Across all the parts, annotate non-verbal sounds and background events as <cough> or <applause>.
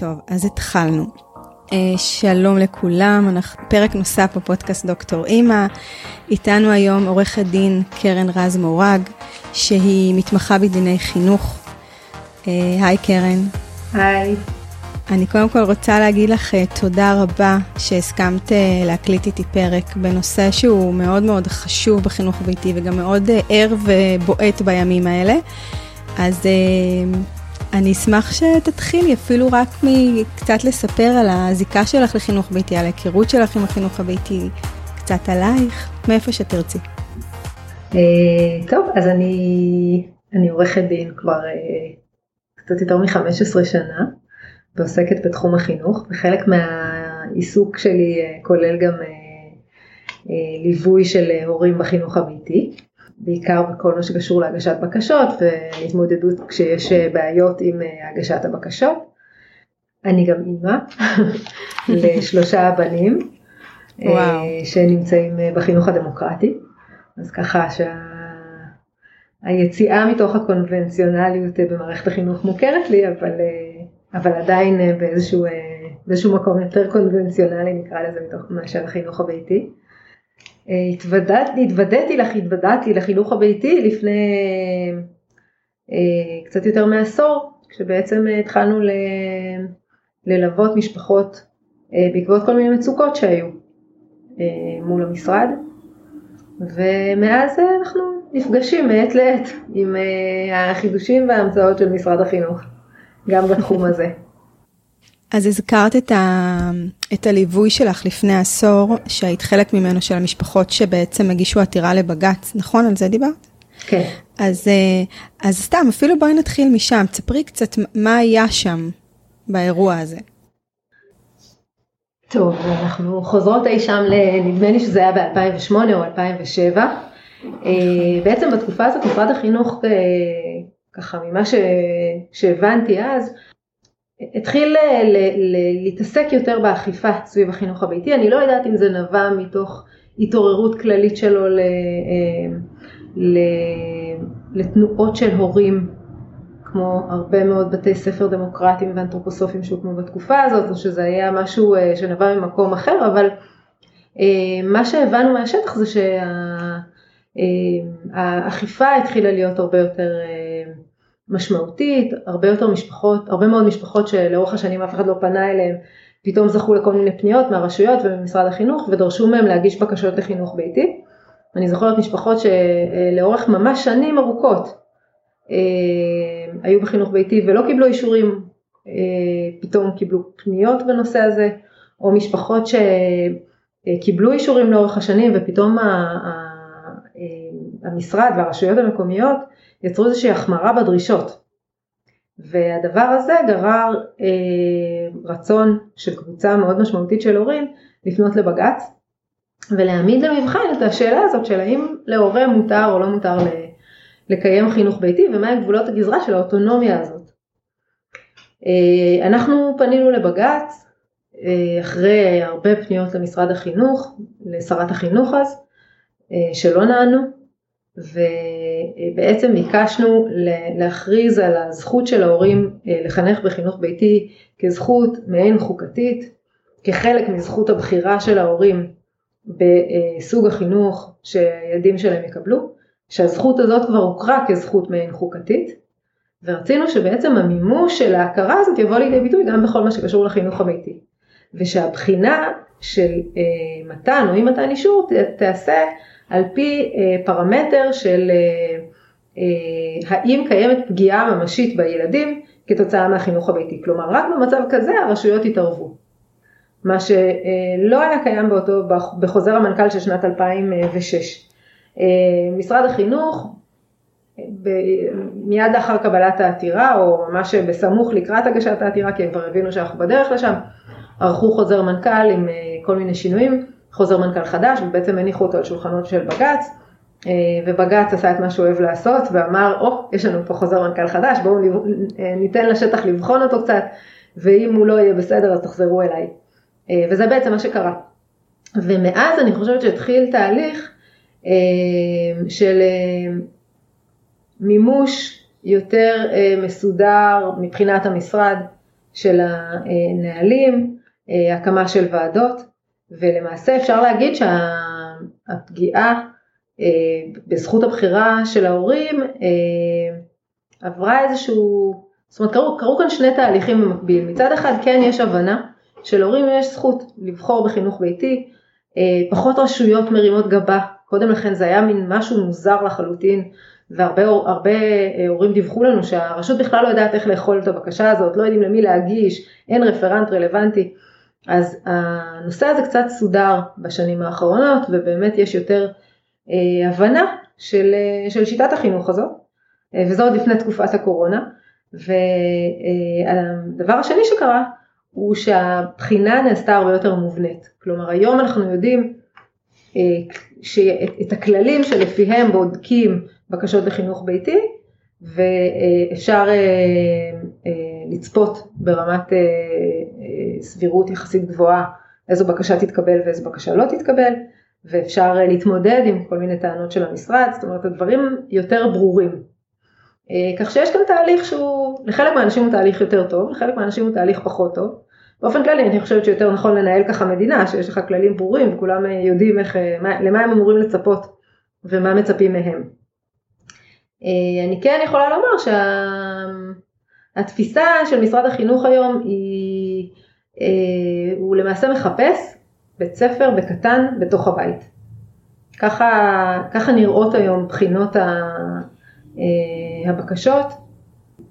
טוב, אז התחלנו. Uh, שלום לכולם, אנחנו, פרק נוסף בפודקאסט דוקטור אימא. איתנו היום עורכת דין קרן רז מורג, שהיא מתמחה בדיני חינוך. Uh, היי קרן. היי. אני קודם כל רוצה להגיד לך uh, תודה רבה שהסכמת להקליט איתי פרק בנושא שהוא מאוד מאוד חשוב בחינוך ביתי וגם מאוד ער ובועט בימים האלה. אז אני אשמח שתתחילי אפילו רק מקצת לספר על הזיקה שלך לחינוך ביתי, על ההיכרות שלך עם החינוך הביתי, קצת עלייך, מאיפה שתרצי. אה, טוב, אז אני, אני עורכת דין כבר אה, קצת יותר מ-15 שנה, ועוסקת בתחום החינוך, וחלק מהעיסוק שלי אה, כולל גם ליווי של הורים בחינוך הביתי. בעיקר בכל מה שקשור להגשת בקשות והתמודדות כשיש אה, בעיות עם אה, הגשת הבקשות. אני גם אימא <laughs> לשלושה בנים אה, שנמצאים בחינוך הדמוקרטי, אז ככה שהיציאה שה... מתוך הקונבנציונליות במערכת החינוך מוכרת לי, אבל, אבל עדיין באיזשהו, באיזשהו מקום יותר קונבנציונלי נקרא לזה מתוך מאשר החינוך הביתי. התוודעתי, התוודעתי לך, התוודעתי לחינוך הביתי לפני אה, קצת יותר מעשור, כשבעצם התחלנו ל, ללוות משפחות אה, בעקבות כל מיני מצוקות שהיו אה, מול המשרד, ומאז אנחנו נפגשים מעת לעת עם החידושים וההמצאות של משרד החינוך, גם בתחום הזה. <laughs> אז הזכרת את, ה... את הליווי שלך לפני עשור, שהיית חלק ממנו של המשפחות שבעצם הגישו עתירה לבג"ץ, נכון? על זה דיברת? כן. אז, אה, אז סתם, אפילו בואי נתחיל משם, תספרי קצת מה היה שם באירוע הזה. טוב, אנחנו חוזרות אי שם, נדמה לי שזה היה ב-2008 או 2007. אה, בעצם בתקופה הזאת משרד החינוך, אה, ככה ממה ש... שהבנתי אז, התחיל להתעסק יותר באכיפה סביב החינוך הביתי, אני לא יודעת אם זה נבע מתוך התעוררות כללית שלו ל, ל, לתנועות של הורים, כמו הרבה מאוד בתי ספר דמוקרטיים ואנתרופוסופיים שהוקמו בתקופה הזאת, או שזה היה משהו אה, שנבע ממקום אחר, אבל אה, מה שהבנו מהשטח זה שהאכיפה אה, התחילה להיות הרבה יותר משמעותית, הרבה יותר משפחות, הרבה מאוד משפחות שלאורך השנים אף אחד לא פנה אליהם, פתאום זכו לכל מיני פניות מהרשויות וממשרד החינוך ודרשו מהם להגיש בקשות לחינוך ביתי. אני זוכרת משפחות שלאורך ממש שנים ארוכות אה, היו בחינוך ביתי ולא קיבלו אישורים, אה, פתאום קיבלו פניות בנושא הזה, או משפחות שקיבלו אישורים לאורך השנים ופתאום המשרד והרשויות המקומיות יצרו איזושהי החמרה בדרישות. והדבר הזה גרר אה, רצון של קבוצה מאוד משמעותית של הורים לפנות לבג"ץ ולהעמיד למבחן את השאלה הזאת של האם להורה מותר או לא מותר לקיים חינוך ביתי ומהם גבולות הגזרה של האוטונומיה הזאת. אה, אנחנו פנינו לבג"ץ אה, אחרי הרבה פניות למשרד החינוך, לשרת החינוך אז, אה, שלא נענו ובעצם ביקשנו להכריז על הזכות של ההורים אה, לחנך בחינוך ביתי כזכות מעין חוקתית, כחלק מזכות הבחירה של ההורים בסוג החינוך שהילדים שלהם יקבלו, שהזכות הזאת כבר הוכרה כזכות מעין חוקתית, ורצינו שבעצם המימוש של ההכרה הזאת יבוא לידי ביטוי גם בכל מה שקשור לחינוך הביתי, ושהבחינה של אה, מתן או אי מתן אישור תיעשה על פי אה, פרמטר של אה, אה, האם קיימת פגיעה ממשית בילדים כתוצאה מהחינוך הביתי. כלומר, רק במצב כזה הרשויות יתערבו. מה שלא היה קיים באותו, בחוזר המנכ"ל של שנת 2006. משרד החינוך, מיד לאחר קבלת העתירה, או ממש בסמוך לקראת הגשת העתירה, כי הם כבר הבינו שאנחנו בדרך לשם, ערכו חוזר מנכ"ל עם כל מיני שינויים. חוזר מנכ"ל חדש ובעצם הניחו אותו על שולחנות של בג"ץ אה, ובג"ץ עשה את מה שהוא אוהב לעשות ואמר או יש לנו פה חוזר מנכ"ל חדש בואו אה, ניתן לשטח לבחון אותו קצת ואם הוא לא יהיה בסדר אז תחזרו אליי. אה, וזה בעצם מה שקרה. ומאז אני חושבת שהתחיל תהליך של מימוש יותר מסודר מבחינת המשרד של הנהלים, הקמה של ועדות, ולמעשה אפשר להגיד שהפגיעה בזכות הבחירה של ההורים עברה איזשהו, זאת אומרת קרו, קרו כאן שני תהליכים במקביל, מצד אחד כן יש הבנה שלהורים יש זכות לבחור בחינוך ביתי, פחות רשויות מרימות גבה, קודם לכן זה היה מין משהו מוזר לחלוטין, והרבה הרבה אה, הורים דיווחו לנו שהרשות בכלל לא יודעת איך לאכול את הבקשה הזאת, לא יודעים למי להגיש, אין רפרנט רלוונטי. אז הנושא הזה קצת סודר בשנים האחרונות ובאמת יש יותר אה, הבנה של, אה, של שיטת החינוך הזאת, אה, וזה עוד לפני תקופת הקורונה. והדבר אה, השני שקרה הוא שהבחינה נעשתה הרבה יותר מובנית. כלומר היום אנחנו יודעים אה, שאת הכללים שלפיהם בודקים בקשות לחינוך ביתי ואפשר אה, אה, לצפות ברמת סבירות יחסית גבוהה איזו בקשה תתקבל ואיזו בקשה לא תתקבל ואפשר להתמודד עם כל מיני טענות של המשרד, זאת אומרת הדברים יותר ברורים. כך שיש כאן תהליך שהוא, לחלק מהאנשים הוא תהליך יותר טוב, לחלק מהאנשים הוא תהליך פחות טוב. באופן כללי אני חושבת שיותר נכון לנהל ככה מדינה, שיש לך כללים ברורים וכולם אה, יודעים איך, אה, מה, למה הם אמורים לצפות ומה מצפים מהם. אה, אני כן יכולה לומר שהתפיסה של משרד החינוך היום היא, הוא למעשה מחפש בית ספר בקטן בתוך הבית. ככה, ככה נראות היום בחינות הבקשות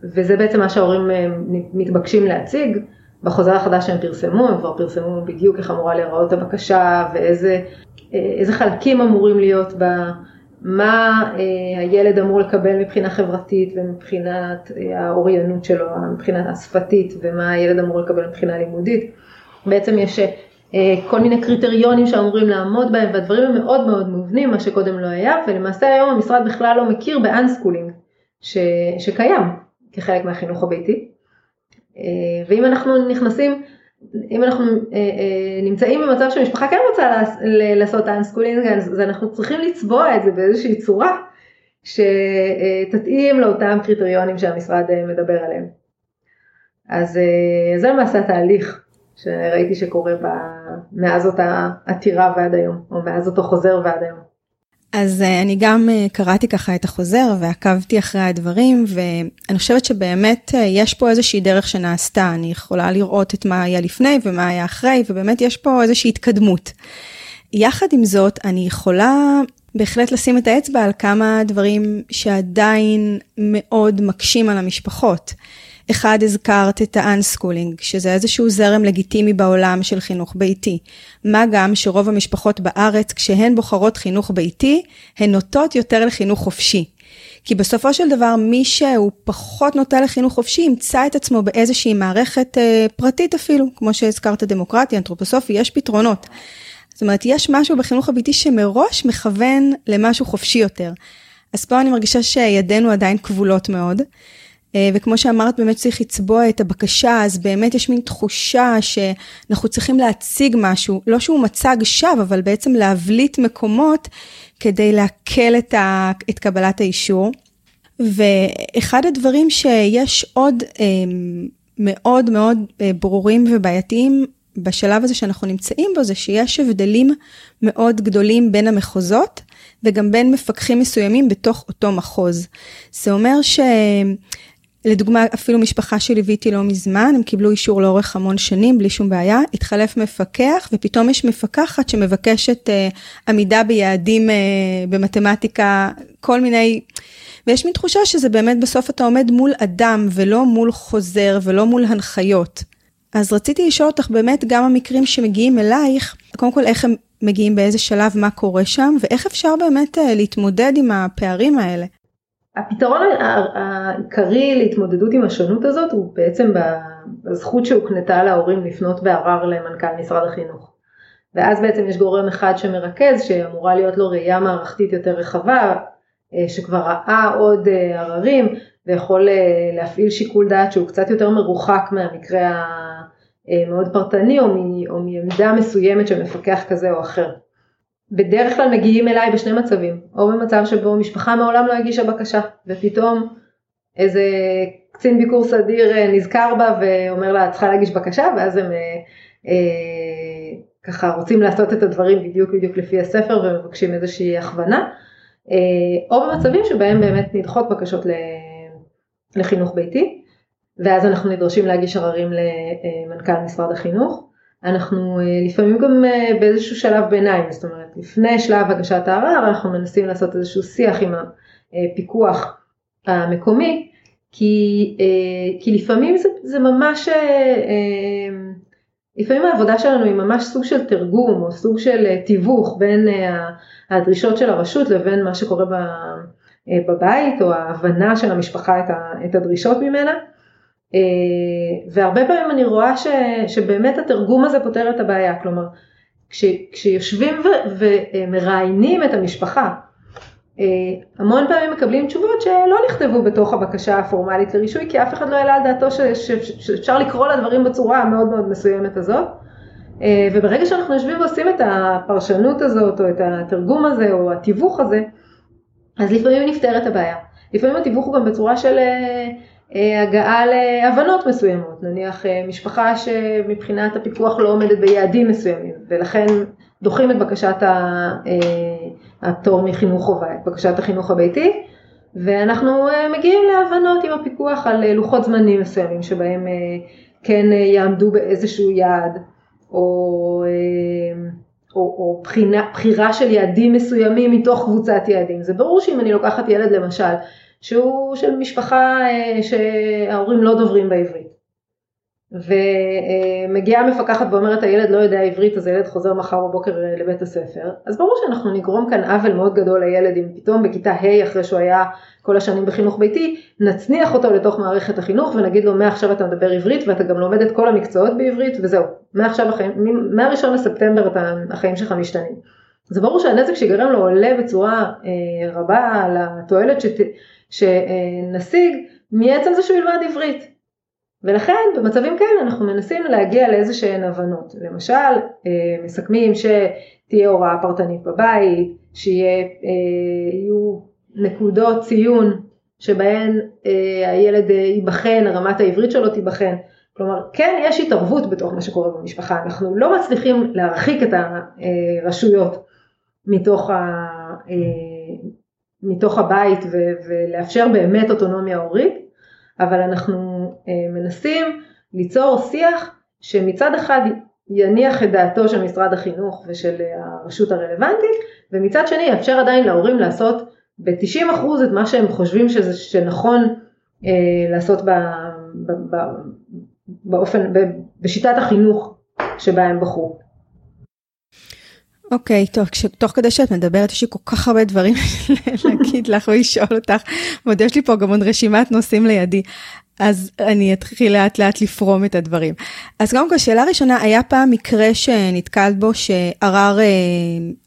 וזה בעצם מה שההורים מתבקשים להציג. בחוזר החדש שהם פרסמו, הם כבר פרסמו בדיוק איך אמורה להיראות הבקשה ואיזה חלקים אמורים להיות בה, מה אה, הילד אמור לקבל מבחינה חברתית ומבחינת אה, האוריינות שלו, מבחינה השפתית ומה הילד אמור לקבל מבחינה לימודית. בעצם יש אה, כל מיני קריטריונים שאמורים לעמוד בהם והדברים הם מאוד מאוד מובנים, מה שקודם לא היה, ולמעשה היום המשרד בכלל לא מכיר ב unschooling שקיים כחלק מהחינוך הביתי. אה, ואם אנחנו נכנסים, אם אנחנו אה, אה, נמצאים במצב שמשפחה כן רוצה לעשות unschooling, אז אנחנו צריכים לצבוע את זה באיזושהי צורה שתתאים לאותם קריטריונים שהמשרד מדבר עליהם. אז זה למעשה התהליך שראיתי שקורה מאז אותה עתירה ועד היום, או מאז אותו חוזר ועד היום. אז uh, אני גם uh, קראתי ככה את החוזר ועקבתי אחרי הדברים, ואני חושבת שבאמת uh, יש פה איזושהי דרך שנעשתה, אני יכולה לראות את מה היה לפני ומה היה אחרי, ובאמת יש פה איזושהי התקדמות. יחד עם זאת, אני יכולה בהחלט לשים את האצבע על כמה דברים שעדיין מאוד מקשים על המשפחות. אחד, הזכרת את האנסקולינג, שזה איזשהו זרם לגיטימי בעולם של חינוך ביתי. מה גם שרוב המשפחות בארץ, כשהן בוחרות חינוך ביתי, הן נוטות יותר לחינוך חופשי. כי בסופו של דבר, מי שהוא פחות נוטה לחינוך חופשי, ימצא את עצמו באיזושהי מערכת אה, פרטית אפילו, כמו שהזכרת דמוקרטיה, אנתרופוסופי, יש פתרונות. זאת אומרת, יש משהו בחינוך הביתי שמראש מכוון למשהו חופשי יותר. אז פה אני מרגישה שידינו עדיין כבולות מאוד. אה, וכמו שאמרת, באמת צריך לצבוע את הבקשה, אז באמת יש מין תחושה שאנחנו צריכים להציג משהו, לא שהוא מצג שווא, אבל בעצם להבליט מקומות כדי להקל את, ה, את קבלת האישור. ואחד הדברים שיש עוד אה, מאוד מאוד אה, ברורים ובעייתיים בשלב הזה שאנחנו נמצאים בו, זה שיש הבדלים מאוד גדולים בין המחוזות וגם בין מפקחים מסוימים בתוך אותו מחוז. זה אומר ש... לדוגמה, אפילו משפחה שליוויתי לא מזמן, הם קיבלו אישור לאורך המון שנים בלי שום בעיה, התחלף מפקח ופתאום יש מפקחת שמבקשת uh, עמידה ביעדים uh, במתמטיקה, כל מיני, ויש מין תחושה שזה באמת בסוף אתה עומד מול אדם ולא מול חוזר ולא מול הנחיות. אז רציתי לשאול אותך באמת גם המקרים שמגיעים אלייך, קודם כל איך הם מגיעים באיזה שלב, מה קורה שם, ואיך אפשר באמת uh, להתמודד עם הפערים האלה. הפתרון העיקרי להתמודדות עם השונות הזאת הוא בעצם בזכות שהוקנתה להורים לפנות בערר למנכ"ל משרד החינוך. ואז בעצם יש גורם אחד שמרכז שאמורה להיות לו ראייה מערכתית יותר רחבה, אה, שכבר ראה עוד אה, עררים ויכול אה, להפעיל שיקול דעת שהוא קצת יותר מרוחק מהמקרה המאוד פרטני או מעמדה מסוימת של מפקח כזה או אחר. בדרך כלל מגיעים אליי בשני מצבים, או במצב שבו משפחה מעולם לא הגישה בקשה, ופתאום איזה קצין ביקור סדיר נזכר בה ואומר לה, את צריכה להגיש בקשה, ואז הם ככה רוצים לעשות את הדברים בדיוק בדיוק לפי הספר ומבקשים איזושהי הכוונה, או במצבים שבהם באמת נדחות בקשות לחינוך ביתי, ואז אנחנו נדרשים להגיש עררים למנכ"ל משרד החינוך. אנחנו אה, לפעמים גם אה, באיזשהו שלב ביניים, זאת אומרת לפני שלב הגשת הערר אנחנו מנסים לעשות איזשהו שיח עם הפיקוח המקומי, כי, אה, כי לפעמים זה, זה ממש, לפעמים העבודה שלנו היא ממש סוג של תרגום או סוג של תיווך בין הדרישות של הרשות לבין מה שקורה בבית או ההבנה של המשפחה את הדרישות ממנה. אה, והרבה פעמים אני רואה ש, שבאמת התרגום הזה פותר את הבעיה, כלומר כש, כשיושבים ו, ומראיינים את המשפחה, אה, המון פעמים מקבלים תשובות שלא נכתבו בתוך הבקשה הפורמלית לרישוי, כי אף אחד לא העלה על דעתו ש, ש, שאפשר לקרוא לדברים בצורה המאוד מאוד מסוימת הזאת. אה, וברגע שאנחנו יושבים ועושים את הפרשנות הזאת, או את התרגום הזה, או התיווך הזה, אז לפעמים נפתרת הבעיה. לפעמים התיווך הוא גם בצורה של הגעה להבנות מסוימות, נניח אה, משפחה שמבחינת הפיקוח לא עומדת ביעדים מסוימים ולכן דוחים את בקשת אה, הפטור מחינוך חובה, את בקשת החינוך הביתי ואנחנו מגיעים להבנות עם הפיקוח על לוחות זמנים מסוימים שבהם כן יעמדו באיזשהו יעד או, או, או בחינה, בחירה של יעדים מסוימים מתוך קבוצת יעדים. זה ברור שאם אני לוקחת ילד למשל שהוא של משפחה אה, שההורים לא דוברים בעברית. ומגיעה מפקחת ואומרת הילד לא יודע עברית אז הילד חוזר מחר בבוקר אה, לבית הספר אז ברור שאנחנו נגרום כאן עוול מאוד גדול לילד אם פתאום בכיתה ה' אחרי שהוא היה כל השנים בחינוך ביתי נצניח אותו לתוך מערכת החינוך ונגיד לו מעכשיו אתה מדבר עברית ואתה גם לומד את כל המקצועות בעברית וזהו מעכשיו החיים מהראשון לספטמבר אתה, החיים שלך משתנים. זה ברור שהנזק שיגרם לו עולה בצורה אה, רבה על התועלת שת, שנשיג מעצם זה שהוא ילמד עברית. ולכן במצבים כאלה אנחנו מנסים להגיע לאיזה שהן הבנות. למשל, אה, מסכמים שתהיה הוראה פרטנית בבית, שיהיו אה, נקודות ציון שבהן אה, הילד ייבחן, רמת העברית שלו תיבחן. כלומר, כן יש התערבות בתוך מה שקורה במשפחה, אנחנו לא מצליחים להרחיק את הרשויות מתוך ה... מתוך הבית ו- ולאפשר באמת אוטונומיה הורית, אבל אנחנו אה, מנסים ליצור שיח שמצד אחד יניח את דעתו של משרד החינוך ושל הרשות הרלוונטית, ומצד שני יאפשר עדיין להורים לעשות ב-90% את מה שהם חושבים שזה, שנכון אה, לעשות ב, ב, ב, באופן, ב, בשיטת החינוך שבה הם בחרו. אוקיי, okay, טוב, תוך כדי שאת מדברת, יש לי כל כך הרבה דברים <laughs> להגיד לך ולשאול אותך, ועוד יש לי פה גם עוד רשימת נושאים לידי, אז אני אתחיל לאט לאט לפרום את הדברים. אז קודם כל, שאלה ראשונה, היה פעם מקרה שנתקלת בו שערר אה,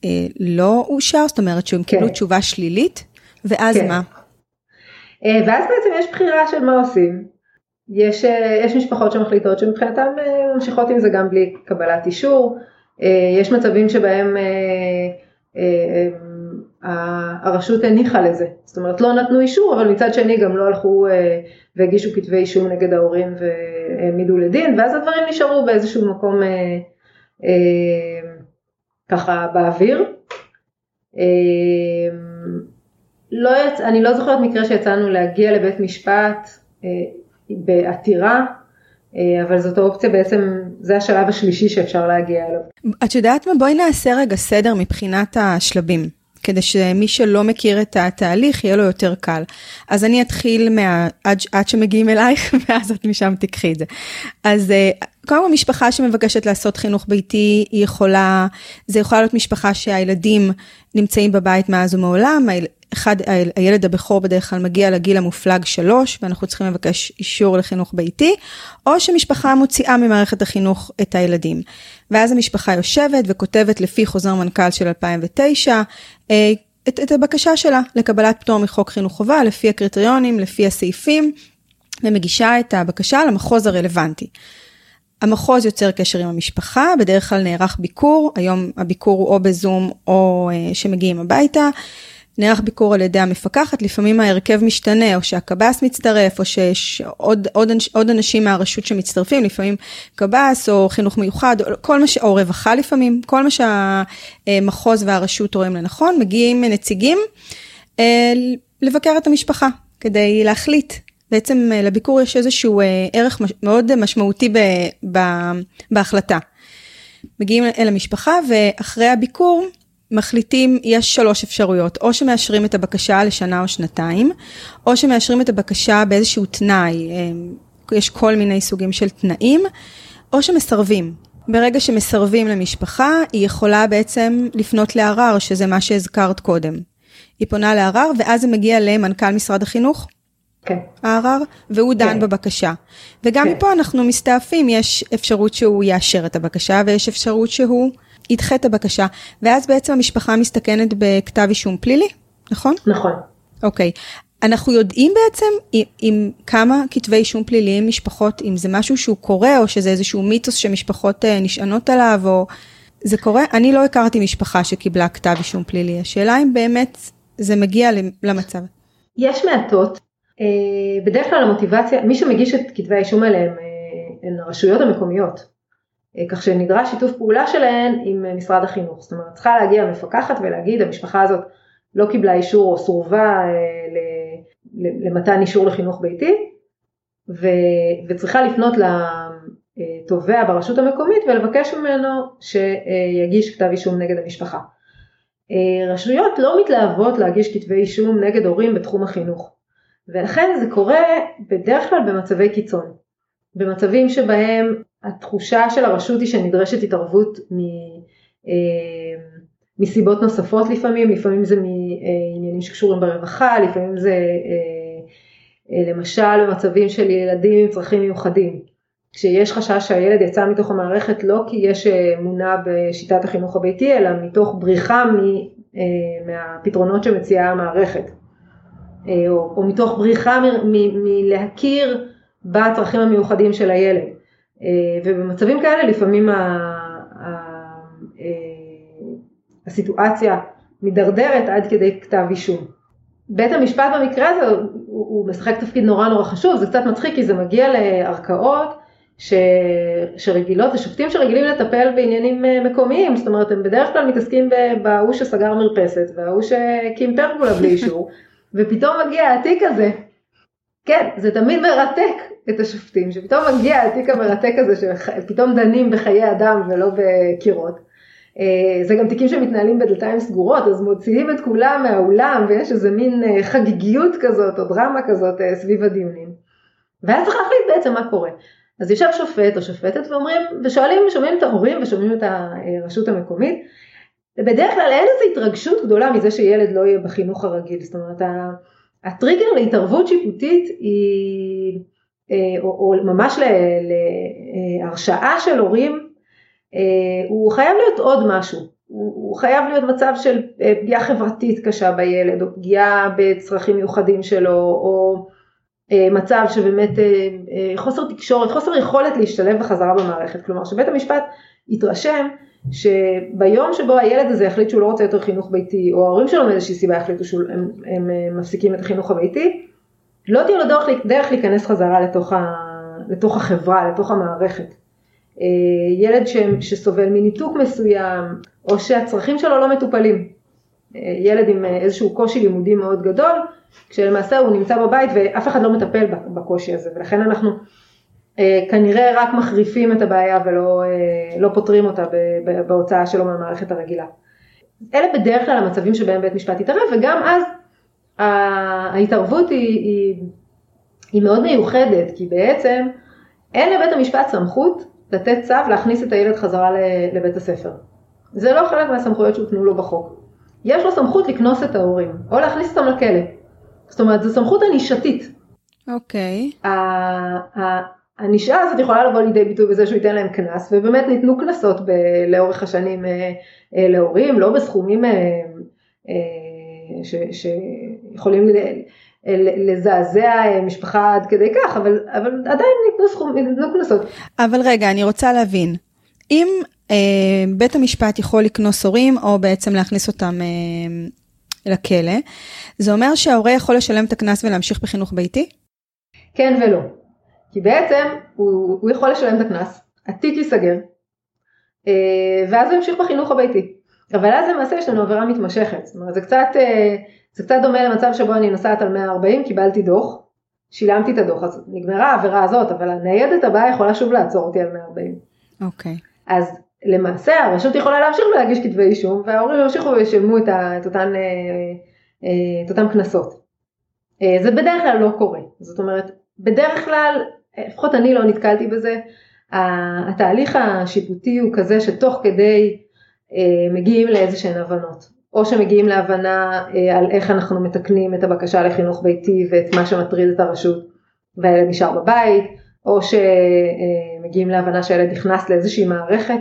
אה, לא אושר, זאת אומרת שהם קיבלו כן. תשובה שלילית, ואז כן. מה? אה, ואז בעצם יש בחירה של מה עושים. יש, אה, יש משפחות שמחליטות שמבחינתן אה, ממשיכות עם זה גם בלי קבלת אישור. אה, יש מצבים שבהם אה, אה, הרשות הניחה לזה, זאת אומרת לא נתנו אישור אבל מצד שני גם לא הלכו והגישו כתבי אישום נגד ההורים והעמידו לדין ואז הדברים נשארו באיזשהו מקום ככה באוויר. לא יצ... אני לא זוכרת מקרה שיצאנו להגיע לבית משפט בעתירה אבל זאת האופציה בעצם, זה השלב השלישי שאפשר להגיע אליו. את יודעת מה? בואי נעשה רגע סדר מבחינת השלבים. כדי שמי שלא מכיר את התהליך יהיה לו יותר קל. אז אני אתחיל מה... עד, עד שמגיעים אלייך <laughs> ואז את משם תיקחי את זה. אז אה, קודם כל משפחה שמבקשת לעשות חינוך ביתי היא יכולה, זה יכולה להיות משפחה שהילדים נמצאים בבית מאז ומעולם, אחד, הילד הבכור בדרך כלל מגיע לגיל המופלג שלוש, ואנחנו צריכים לבקש אישור לחינוך ביתי, או שמשפחה מוציאה ממערכת החינוך את הילדים. ואז המשפחה יושבת וכותבת לפי חוזר מנכ"ל של 2009, אה, את, את הבקשה שלה לקבלת פטור מחוק חינוך חובה, לפי הקריטריונים, לפי הסעיפים, ומגישה את הבקשה למחוז הרלוונטי. המחוז יוצר קשר עם המשפחה, בדרך כלל נערך ביקור, היום הביקור הוא או בזום או אה, שמגיעים הביתה. נערך ביקור על ידי המפקחת, לפעמים ההרכב משתנה, או שהקב"ס מצטרף, או שיש עוד, עוד, עוד אנשים מהרשות שמצטרפים, לפעמים קב"ס, או חינוך מיוחד, או, כל מה ש... או רווחה לפעמים, כל מה שהמחוז והרשות רואים לנכון, מגיעים נציגים אה, לבקר את המשפחה, כדי להחליט. בעצם אה, לביקור יש איזשהו אה, ערך מאוד משמעותי ב, ב, בהחלטה. מגיעים אל המשפחה, ואחרי הביקור, מחליטים, יש שלוש אפשרויות, או שמאשרים את הבקשה לשנה או שנתיים, או שמאשרים את הבקשה באיזשהו תנאי, אה, יש כל מיני סוגים של תנאים, או שמסרבים. ברגע שמסרבים למשפחה, היא יכולה בעצם לפנות לערר, שזה מה שהזכרת קודם. היא פונה לערר, ואז זה מגיע למנכ"ל משרד החינוך, כן. הערר, והוא דן כן. בבקשה. וגם כן. מפה אנחנו מסתעפים, יש אפשרות שהוא יאשר את הבקשה, ויש אפשרות שהוא ידחה את הבקשה, ואז בעצם המשפחה מסתכנת בכתב אישום פלילי, נכון? נכון. אוקיי. אנחנו יודעים בעצם עם, עם כמה כתבי אישום פליליים משפחות, אם זה משהו שהוא קורה, או שזה איזשהו מיתוס שמשפחות אה, נשענות עליו, או... זה קורה? אני לא הכרתי משפחה שקיבלה כתב אישום פלילי. השאלה אם באמת זה מגיע למצב. יש מעטות. אה, בדרך כלל המוטיבציה, מי שמגיש את כתבי האישום האלה הם, אה, הרשויות המקומיות. אה, כך שנדרש שיתוף פעולה שלהן עם אה, משרד החינוך. זאת אומרת, צריכה להגיע המפקחת ולהגיד, המשפחה הזאת לא קיבלה אישור או סורבה אה, למתן אישור לחינוך ביתי, וצריכה לפנות לתובע ברשות המקומית ולבקש ממנו שיגיש כתב אישום נגד המשפחה. רשויות לא מתלהבות להגיש כתבי אישום נגד הורים בתחום החינוך, ולכן זה קורה בדרך כלל במצבי קיצון. במצבים שבהם התחושה של הרשות היא שנדרשת התערבות מ, אה, מסיבות נוספות לפעמים, לפעמים זה מעניינים שקשורים ברווחה, לפעמים זה אה, אה, למשל במצבים של ילדים עם צרכים מיוחדים. כשיש חשש שהילד יצא מתוך המערכת לא כי יש אמונה בשיטת החינוך הביתי, אלא מתוך בריחה מ, מהפתרונות שמציעה המערכת. או, או מתוך בריחה מלהכיר בצרכים המיוחדים של הילד. אה, ובמצבים כאלה לפעמים ה, ה, אה, הסיטואציה מידרדרת עד כדי כתב אישום. בית המשפט במקרה הזה הוא, הוא משחק תפקיד נורא נורא חשוב, זה קצת מצחיק כי זה מגיע לערכאות ש, שרגילות, זה שופטים שרגילים לטפל בעניינים אה, מקומיים, זאת אומרת הם בדרך כלל מתעסקים בהוא שסגר מרפסת וההוא שהקים פרגולה בלי אישור, <laughs> ופתאום מגיע התיק הזה. כן, זה תמיד מרתק את השופטים, שפתאום מגיע התיק המרתק הזה, שפתאום דנים בחיי אדם ולא בקירות. אה, זה גם תיקים שמתנהלים בדלתיים סגורות, אז מוציאים את כולם מהאולם ויש איזה מין אה, חגיגיות כזאת או דרמה כזאת אה, סביב הדיונים. ואז צריך להחליט בעצם מה קורה. אז יושב שופט או שופטת ואומרים, ושואלים, שומעים את ההורים ושומעים את הרשות המקומית. ובדרך כלל אין איזו התרגשות גדולה מזה שילד לא יהיה בחינוך הרגיל, זאת אומרת, הטריגר להתערבות שיפוטית היא, או, או ממש להרשעה של הורים, אה, הוא חייב להיות עוד משהו, הוא חייב להיות מצב של אה, פגיעה חברתית קשה בילד, או פגיעה בצרכים מיוחדים שלו, או מצב שבאמת חוסר תקשורת, חוסר יכולת להשתלב בחזרה במערכת, כלומר שבית המשפט יתרשם שביום שבו הילד הזה יחליט שהוא לא רוצה יותר חינוך ביתי, או ההורים שלו מאיזושהי סיבה יחליטו שהם הם, הם אה, מפסיקים את החינוך הביתי, לא תהיה לו דרך, דרך להיכנס חזרה לתוך, ה, לתוך החברה, לתוך המערכת. אה, ילד ש, שסובל מניתוק מסוים, או שהצרכים שלו לא מטופלים. אה, ילד עם איזשהו קושי לימודי מאוד גדול, כשלמעשה הוא נמצא בבית ואף אחד לא מטפל בקושי הזה, ולכן אנחנו אה, כנראה רק מחריפים את הבעיה ולא אה, לא פותרים אותה בהוצאה שלו מהמערכת הרגילה. אלה בדרך כלל המצבים שבהם בית משפט יתערב וגם אז ההתערבות היא, היא, היא מאוד מיוחדת כי בעצם אין לבית המשפט סמכות לתת צו להכניס את הילד חזרה לבית הספר. זה לא חלק מהסמכויות שהותנו לו בחוק. יש לו סמכות לקנוס את ההורים או להכניס אותם לכלא. זאת אומרת זו סמכות ענישתית. אוקיי. Okay. הענישה הזאת יכולה לבוא לידי ביטוי בזה שהוא ייתן להם קנס, ובאמת ניתנו קנסות ב- לאורך השנים אה, אה, להורים, לא בסכומים אה, ש- שיכולים לזעזע משפחה עד כדי כך, אבל, אבל עדיין ניתנו, סכום, ניתנו קנסות. אבל רגע, אני רוצה להבין, אם אה, בית המשפט יכול לקנוס הורים, או בעצם להכניס אותם אה, לכלא, זה אומר שההורה יכול לשלם את הקנס ולהמשיך בחינוך ביתי? כן ולא. כי בעצם הוא, הוא יכול לשלם את הקנס, התיק ייסגר, אה, ואז הוא ימשיך בחינוך הביתי. אבל אז למעשה יש לנו עבירה מתמשכת, זאת אומרת זה קצת, אה, זה קצת דומה למצב שבו אני נוסעת על 140, קיבלתי דוח, שילמתי את הדוח, אז נגמרה העבירה הזאת, אבל הניידת הבאה יכולה שוב לעצור אותי על 140. אוקיי. Okay. אז למעשה הרשות יכולה להמשיך ולהגיש כתבי אישום, וההורים ימשיכו וישלמו את, את, אותן, אה, את אותם קנסות. זה בדרך כלל לא קורה, זאת אומרת, בדרך כלל, לפחות אני לא נתקלתי בזה, התהליך השיפוטי הוא כזה שתוך כדי אה, מגיעים לאיזה שהן הבנות, או שמגיעים להבנה אה, על איך אנחנו מתקנים את הבקשה לחינוך ביתי ואת מה שמטריד את הרשות והילד נשאר בבית, או שמגיעים להבנה שהילד נכנס לאיזושהי מערכת.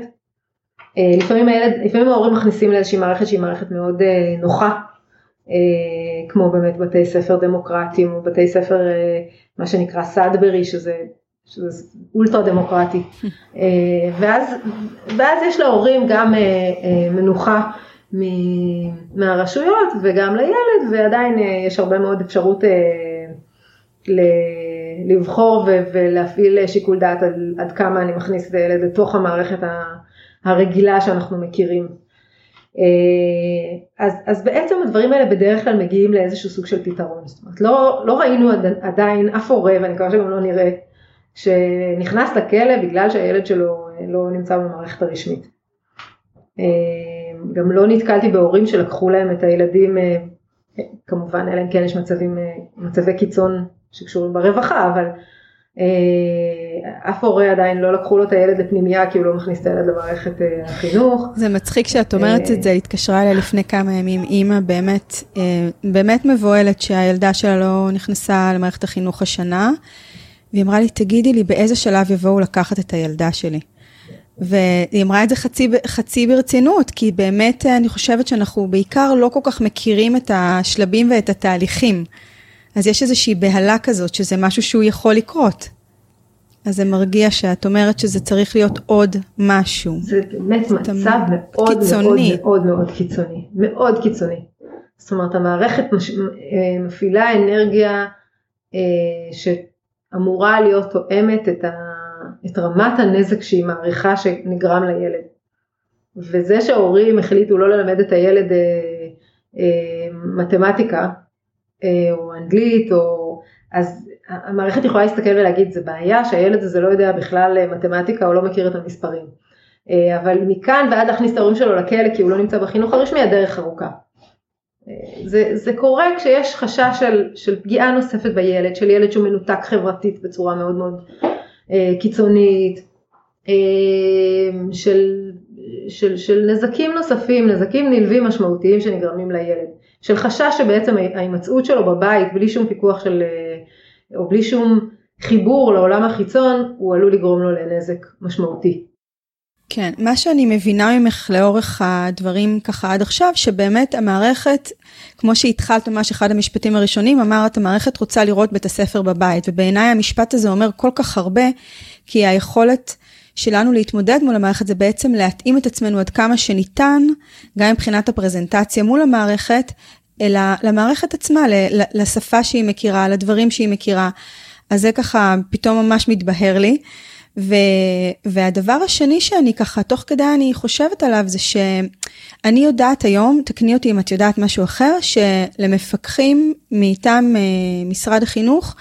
אה, לפעמים הילד, לפעמים ההורים מכניסים לאיזושהי מערכת שהיא מערכת מאוד נוחה, כמו באמת בתי ספר דמוקרטיים או בתי ספר מה שנקרא סאדברי שזה שזה אולטרה דמוקרטי. אה, ואז, ואז יש להורים גם אה, אה, מנוחה מהרשויות וגם לילד, ועדיין יש הרבה מאוד אפשרות לבחור ולהפעיל שיקול דעת עד, עד כמה אני מכניס את הילד לתוך המערכת הרגילה שאנחנו מכירים. אז, אז בעצם הדברים האלה בדרך כלל מגיעים לאיזשהו סוג של פתרון, זאת אומרת לא, לא ראינו עדיין אף הורה ואני מקווה שגם לא נראה שנכנס לכלא בגלל שהילד שלו לא נמצא במערכת הרשמית. אה, גם לא נתקלתי בהורים שלקחו להם את הילדים, אה, כמובן אלא אם כן יש מצבים, אה, מצבי קיצון שקשורים ברווחה, אבל אף הורה עדיין לא לקחו לו את הילד לפנימייה כי הוא לא מכניס את הילד למערכת החינוך. זה מצחיק שאת אומרת את זה, התקשרה אליה לפני כמה ימים אימא באמת, באמת מבוהלת שהילדה שלה לא נכנסה למערכת החינוך השנה. והיא אמרה לי, תגידי לי באיזה שלב יבואו לקחת את הילדה שלי. והיא אמרה את זה חצי, חצי ברצינות, כי באמת אני חושבת שאנחנו בעיקר לא כל כך מכירים את השלבים ואת התהליכים. אז יש איזושהי בהלה כזאת, שזה משהו שהוא יכול לקרות. אז זה מרגיע שאת אומרת שזה צריך להיות עוד משהו. זה באמת מצב מאוד קיצוני. מאוד מאוד מאוד קיצוני. מאוד קיצוני. זאת אומרת, המערכת מש... אה, מפעילה אנרגיה אה, ש... אמורה להיות תואמת את, ה, את רמת הנזק שהיא מעריכה שנגרם לילד. וזה שההורים החליטו לא ללמד את הילד אה, אה, מתמטיקה אה, או אנגלית או אז המערכת יכולה להסתכל ולהגיד זה בעיה שהילד הזה לא יודע בכלל אה, מתמטיקה או לא מכיר את המספרים. אה, אבל מכאן ועד להכניס את ההורים שלו לכלא כי הוא לא נמצא בחינוך הרשמי הדרך ארוכה. זה, זה קורה כשיש חשש של, של פגיעה נוספת בילד, של ילד שהוא מנותק חברתית בצורה מאוד מאוד אה, קיצונית, אה, של, של, של נזקים נוספים, נזקים נלווים משמעותיים שנגרמים לילד, של חשש שבעצם ההימצאות שלו בבית בלי שום פיקוח של, אה, או בלי שום חיבור לעולם החיצון, הוא עלול לגרום לו לנזק משמעותי. כן, מה שאני מבינה ממך לאורך הדברים ככה עד עכשיו, שבאמת המערכת, כמו שהתחלת ממש אחד המשפטים הראשונים, אמרת המערכת רוצה לראות בית הספר בבית, ובעיניי המשפט הזה אומר כל כך הרבה, כי היכולת שלנו להתמודד מול המערכת זה בעצם להתאים את עצמנו עד כמה שניתן, גם מבחינת הפרזנטציה מול המערכת, אלא למערכת עצמה, לשפה שהיא מכירה, לדברים שהיא מכירה. אז זה ככה פתאום ממש מתבהר לי. ו, והדבר השני שאני ככה, תוך כדי אני חושבת עליו, זה שאני יודעת היום, תקני אותי אם את יודעת משהו אחר, שלמפקחים מטעם אה, משרד החינוך,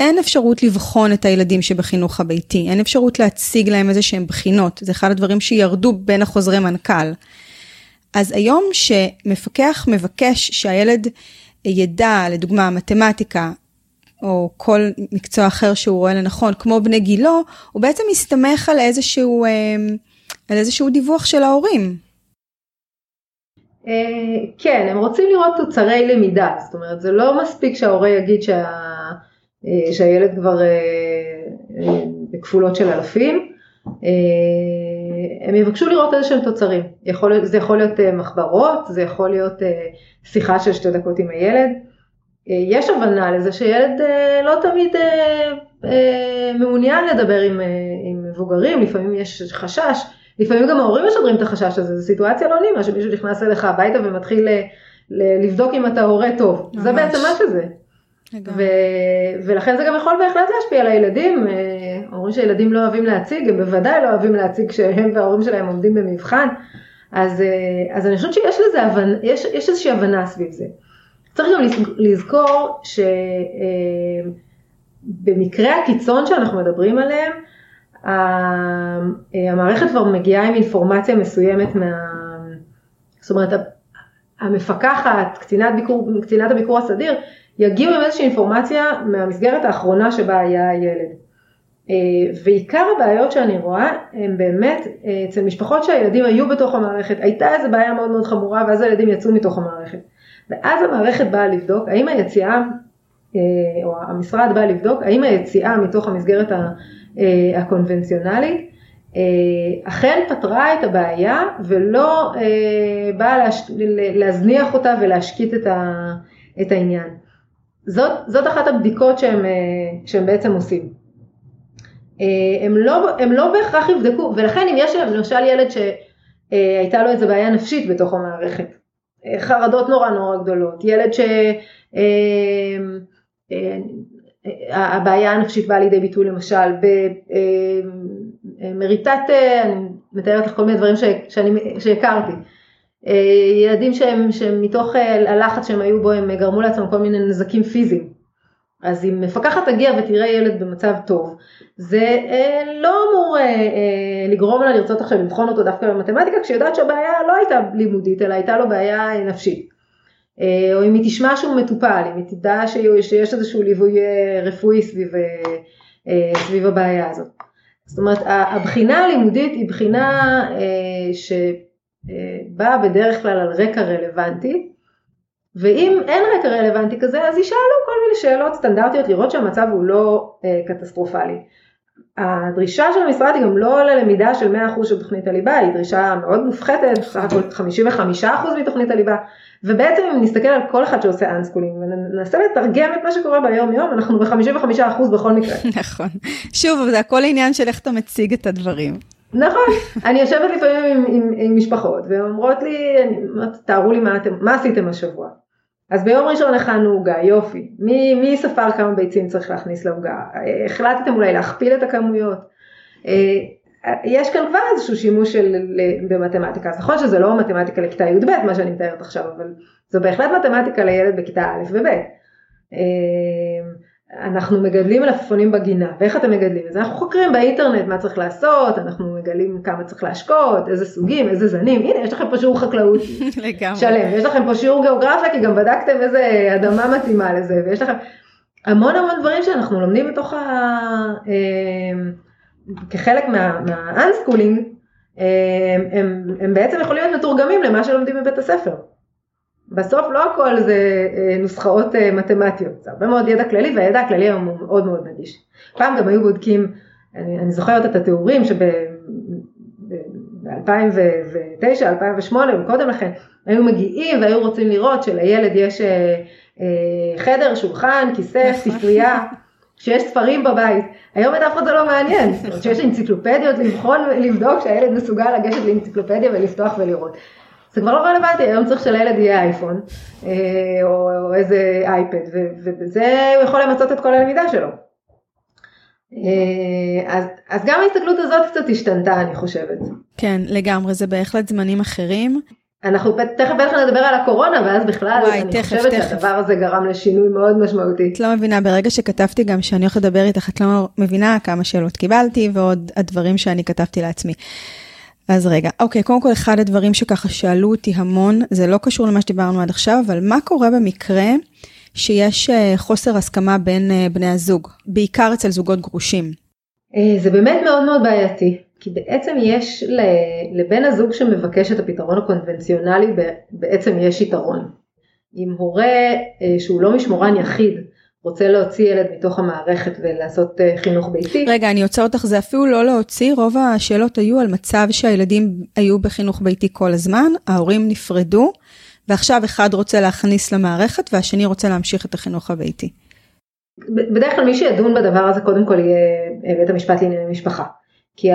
אין אפשרות לבחון את הילדים שבחינוך הביתי, אין אפשרות להציג להם איזה שהם בחינות, זה אחד הדברים שירדו בין החוזרי מנכ"ל. אז היום שמפקח מבקש שהילד ידע, לדוגמה, מתמטיקה, או כל מקצוע אחר שהוא רואה לנכון, כמו בני גילו, הוא בעצם מסתמך על איזשהו, אה, על איזשהו דיווח של ההורים. אה, כן, הם רוצים לראות תוצרי למידה, זאת אומרת זה לא מספיק שההורה יגיד שה, אה, שהילד כבר בכפולות של אלפים, הם יבקשו לראות איזה שהם תוצרים, יכול, זה יכול להיות מחברות, זה יכול להיות שיחה של שתי דקות עם הילד, אה, יש הבנה לזה שילד אה, לא תמיד אה, מעוניין לדבר עם, עם מבוגרים, לפעמים יש חשש, לפעמים גם ההורים משדרים את החשש הזה, זו סיטואציה לא נעימה שמישהו נכנס אליך הביתה ומתחיל לבדוק אם אתה הורה טוב. ממש. זה בעצם מה שזה. ו... ולכן זה גם יכול בהחלט להשפיע על הילדים, אומרים שילדים לא אוהבים להציג, הם בוודאי לא אוהבים להציג כשהם וההורים שלהם עומדים במבחן, אז, אז אני חושבת שיש לזה הבנה, יש, יש איזושהי הבנה סביב זה. צריך גם לזכור שבמקרה הקיצון שאנחנו מדברים עליהם, המערכת כבר מגיעה עם אינפורמציה מסוימת מה... זאת אומרת, המפקחת, קצינת, ביקור, קצינת הביקור הסדיר, יגיעו עם איזושהי אינפורמציה מהמסגרת האחרונה שבה היה הילד. ועיקר הבעיות שאני רואה הם באמת אצל משפחות שהילדים היו בתוך המערכת, הייתה איזו בעיה מאוד מאוד חמורה ואז הילדים יצאו מתוך המערכת. ואז המערכת באה לבדוק האם היציאה, או המשרד בא לבדוק האם היציאה מתוך המסגרת הקונבנציונלית אכן פתרה את הבעיה ולא באה להזניח אותה ולהשקיט את העניין. זאת, זאת אחת הבדיקות שהם, שהם בעצם עושים. הם לא, הם לא בהכרח יבדקו, ולכן אם יש למשל ילד שהייתה לו איזו בעיה נפשית בתוך המערכת, חרדות נורא נורא גדולות, ילד שהבעיה הנפשית באה לידי ביטוי למשל במריטת, אני מתארת לך כל מיני דברים שאני, שהכרתי, ילדים שהם, שהם מתוך הלחץ שהם היו בו הם גרמו לעצמם כל מיני נזקים פיזיים. אז אם מפקחת תגיע ותראה ילד במצב טוב, זה אה, לא אמור אה, אה, לגרום לה לרצות עכשיו לבחון אותו דווקא במתמטיקה, כשהיא יודעת שהבעיה לא הייתה לימודית, אלא הייתה לו בעיה נפשית. אה, או אם היא תשמע שהוא מטופל, אם היא תדע שיש איזשהו ליווי אה, רפואי סביב, אה, סביב הבעיה הזאת. זאת אומרת, הבחינה הלימודית היא בחינה אה, שבאה בדרך כלל על רקע רלוונטי, ואם אין רקע רלוונטי כזה, אז ישאלו כל מיני שאלות סטנדרטיות לראות שהמצב הוא לא אה, קטסטרופלי. הדרישה של המשרד היא גם לא ללמידה של 100% של תוכנית הליבה, היא דרישה מאוד מופחתת, סך הכל 55% מתוכנית הליבה, ובעצם אם נסתכל על כל אחד שעושה unschooling וננסה לתרגם את מה שקורה ביום יום, אנחנו ב-55% בכל מקרה. <laughs> נכון. שוב, זה הכל עניין של איך אתה מציג את הדברים. נכון, אני יושבת לפעמים עם, עם, עם משפחות והן אומרות לי, תארו לי מה, אתם, מה עשיתם השבוע. אז ביום ראשון הכנו עוגה, יופי. מי, מי ספר כמה ביצים צריך להכניס לעוגה? החלטתם אולי להכפיל את הכמויות? אה, יש כאן כבר איזשהו שימוש של, במתמטיקה, אז נכון שזה לא מתמטיקה לכיתה י"ב מה שאני מתארת עכשיו, אבל זו בהחלט מתמטיקה לילד בכיתה א' וב'. אנחנו מגדלים מלפפונים בגינה, ואיך אתם מגדלים? את זה? אנחנו חוקרים באינטרנט מה צריך לעשות, אנחנו מגלים כמה צריך להשקות, איזה סוגים, איזה זנים, הנה יש לכם פה שיעור חקלאות. <laughs> שלם, יש לכם פה שיעור גיאוגרפיה כי גם בדקתם איזה אדמה מתאימה לזה, ויש לכם המון המון דברים שאנחנו לומדים בתוך ה... אה, כחלק מה-unschooling, אה, הם, הם בעצם יכולים להיות מתורגמים למה שלומדים בבית הספר. בסוף לא הכל זה אה, נוסחאות אה, מתמטיות, זה הרבה מאוד ידע כללי והידע הכללי הוא מאוד מאוד נגיש. פעם גם היו בודקים, אני, אני זוכרת את התיאורים שב-2009, 2008 וקודם לכן, היו מגיעים והיו רוצים לראות שלילד יש אה, חדר, שולחן, כיסא. <laughs> ספרייה, שיש ספרים בבית. היום את אף אחד זה לא מעניין, זאת אומרת שיש אנציקלופדיות לבחון, לבדוק שהילד מסוגל לגשת לאנציקלופדיה ולפתוח ולראות. זה כבר לא רלוונטי, היום צריך שלילד יהיה אייפון אה, או, או איזה אייפד ובזה הוא יכול למצות את כל הלמידה שלו. אה, אז, אז גם ההסתכלות הזאת קצת השתנתה אני חושבת. כן לגמרי זה בהחלט זמנים אחרים. אנחנו תכף בטח נדבר על הקורונה ואז בכלל וואי, אני תכף, חושבת תכף. שהדבר הזה גרם לשינוי מאוד משמעותי. את לא מבינה ברגע שכתבתי גם שאני הולכת לדבר איתך את לא מבינה כמה שאלות קיבלתי ועוד הדברים שאני כתבתי לעצמי. אז רגע, אוקיי, קודם כל אחד הדברים שככה שאלו אותי המון, זה לא קשור למה שדיברנו עד עכשיו, אבל מה קורה במקרה שיש אה, חוסר הסכמה בין אה, בני הזוג, בעיקר אצל זוגות גרושים? אה, זה באמת מאוד מאוד בעייתי, כי בעצם יש לבן הזוג שמבקש את הפתרון הקונבנציונלי, בעצם יש יתרון. אם הורה שהוא לא משמורן יחיד, רוצה להוציא ילד מתוך המערכת ולעשות אה, חינוך ביתי. רגע, אני עוצר אותך, זה אפילו לא להוציא, רוב השאלות היו על מצב שהילדים היו בחינוך ביתי כל הזמן, ההורים נפרדו, ועכשיו אחד רוצה להכניס למערכת והשני רוצה להמשיך את החינוך הביתי. בדרך כלל מי שידון בדבר הזה קודם כל יהיה אה, בית המשפט לענייני משפחה. כי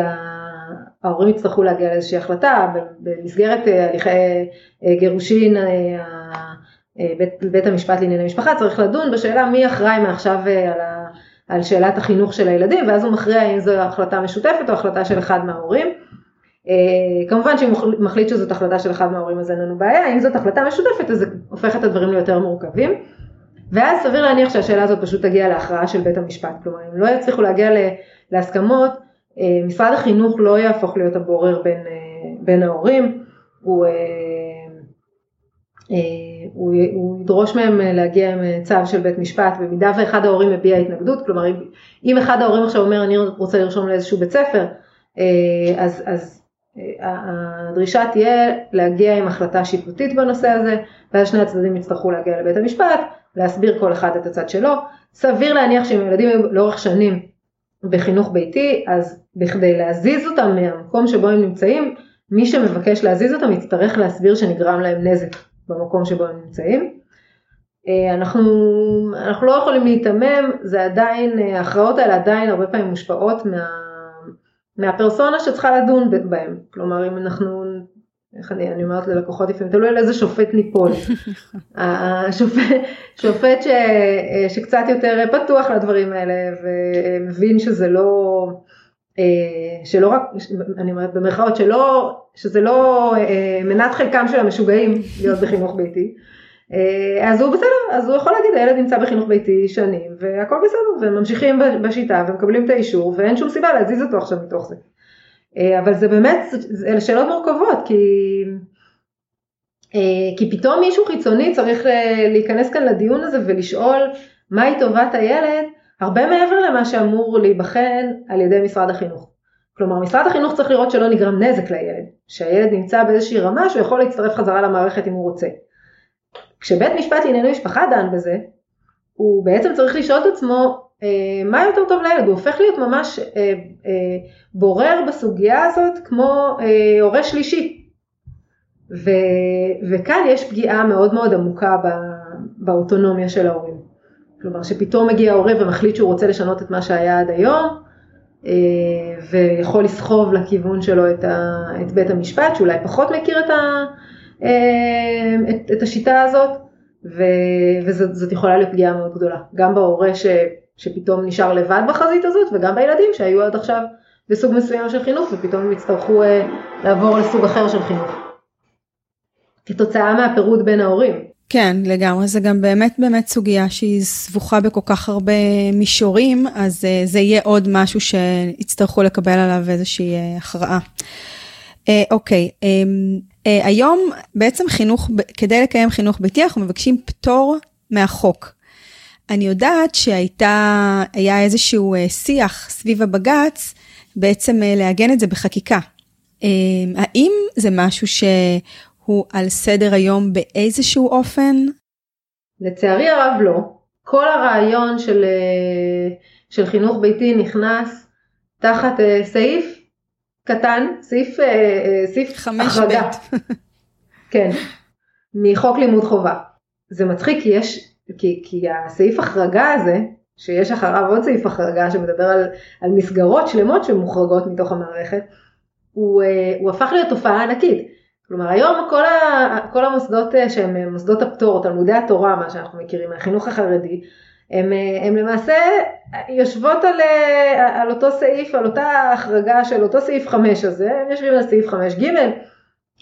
ההורים יצטרכו להגיע לאיזושהי החלטה במסגרת אה, הליכי גירושין בית, בית המשפט לענייני משפחה צריך לדון בשאלה מי אחראי מעכשיו על, ה, על שאלת החינוך של הילדים ואז הוא מכריע אם זו החלטה משותפת או החלטה של אחד מההורים. כמובן שאם הוא מחליט שזאת החלטה של אחד מההורים אז אין לנו בעיה, אם זאת החלטה משותפת אז זה הופך את הדברים ליותר מורכבים. ואז סביר להניח שהשאלה הזאת פשוט תגיע להכרעה של בית המשפט, כלומר אם לא יצליחו להגיע להסכמות, אה, משרד החינוך לא יהפוך להיות הבורר בין, אה, בין ההורים, הוא, אה, הוא, הוא ידרוש מהם להגיע עם צו של בית משפט במידה ואחד ההורים מביע התנגדות, כלומר אם אחד ההורים עכשיו אומר אני רוצה לרשום לאיזשהו בית ספר, אז, אז הדרישה תהיה להגיע עם החלטה שיפוטית בנושא הזה, ואז שני הצדדים יצטרכו להגיע לבית המשפט, להסביר כל אחד את הצד שלו. סביר להניח שאם ילדים היו לאורך שנים בחינוך ביתי, אז בכדי להזיז אותם מהמקום שבו הם נמצאים, מי שמבקש להזיז אותם יצטרך להסביר שנגרם להם נזק במקום שבו הם נמצאים. אה, אנחנו, אנחנו לא יכולים להיתמם, זה עדיין, ההכרעות האלה עדיין הרבה פעמים מושפעות מה, מהפרסונה שצריכה לדון בהם. כלומר, אם אנחנו איך אני, אני אומרת ללקוחות לפעמים, תלוי על איזה שופט ניפול. <laughs> השופט, שופט ש, שקצת יותר פתוח לדברים האלה ומבין שזה לא, שלא רק, אני אומרת במרכאות, שלא, שזה לא אה, מנת חלקם של המשוגעים להיות בחינוך ביתי. אה, אז הוא בסדר, אז הוא יכול להגיד הילד נמצא בחינוך ביתי שנים והכל בסדר וממשיכים בשיטה ומקבלים את האישור ואין שום סיבה להזיז אותו עכשיו מתוך זה. אה, אבל זה באמת, אלה שאלות מורכבות, כי, אה, כי פתאום מישהו חיצוני צריך אה, להיכנס כאן לדיון הזה ולשאול מהי טובת הילד, הרבה מעבר למה שאמור להיבחן על ידי משרד החינוך. כלומר, משרד החינוך צריך לראות שלא נגרם נזק לילד, שהילד נמצא באיזושהי רמה שהוא יכול להצטרף חזרה למערכת אם הוא רוצה. כשבית משפט לענייני משפחה דן בזה, הוא בעצם צריך לשאול את עצמו אה, מה יותר טוב לילד, הוא הופך להיות ממש אה, אה, בורר בסוגיה הזאת כמו הורה שלישי. ו, וכאן יש פגיעה מאוד מאוד עמוקה באוטונומיה של ההורים. כלומר שפתאום מגיע ההורה ומחליט שהוא רוצה לשנות את מה שהיה עד היום, ויכול לסחוב לכיוון שלו את, ה, את בית המשפט, שאולי פחות מכיר את, ה, את, את השיטה הזאת, ו, וזאת יכולה להיות פגיעה מאוד גדולה. גם בהורה ש... שפתאום נשאר לבד בחזית הזאת וגם בילדים שהיו עד עכשיו בסוג מסוים של חינוך ופתאום הם יצטרכו אה, לעבור לסוג אחר של חינוך. כתוצאה מהפירוד בין ההורים. כן, לגמרי, זה גם באמת באמת סוגיה שהיא סבוכה בכל כך הרבה מישורים, אז uh, זה יהיה עוד משהו שיצטרכו לקבל עליו איזושהי uh, הכרעה. Uh, אוקיי, um, uh, היום בעצם חינוך, כדי לקיים חינוך ביתי אנחנו מבקשים פטור מהחוק. אני יודעת שהייתה, היה איזשהו אה, שיח סביב הבג"ץ, בעצם אה, לעגן את זה בחקיקה. אה, האם זה משהו שהוא על סדר היום באיזשהו אופן? לצערי הרב לא. כל הרעיון של, של חינוך ביתי נכנס תחת סעיף קטן, סעיף, סעיף החרגה. <laughs> כן, מחוק לימוד חובה. זה מצחיק כי יש כי, כי הסעיף החרגה הזה, שיש אחריו עוד סעיף החרגה שמדבר על, על מסגרות שלמות שמוחרגות מתוך המערכת, הוא, אה, הוא הפך להיות תופעה ענקית. כלומר היום כל, ה, כל המוסדות אה, שהם מוסדות הפטור, תלמודי התורה, מה שאנחנו מכירים, מהחינוך החרדי, הם, אה, הם למעשה יושבות על, על אותו סעיף, על אותה החרגה של אותו סעיף 5 הזה, הם יושבים על סעיף 5ג,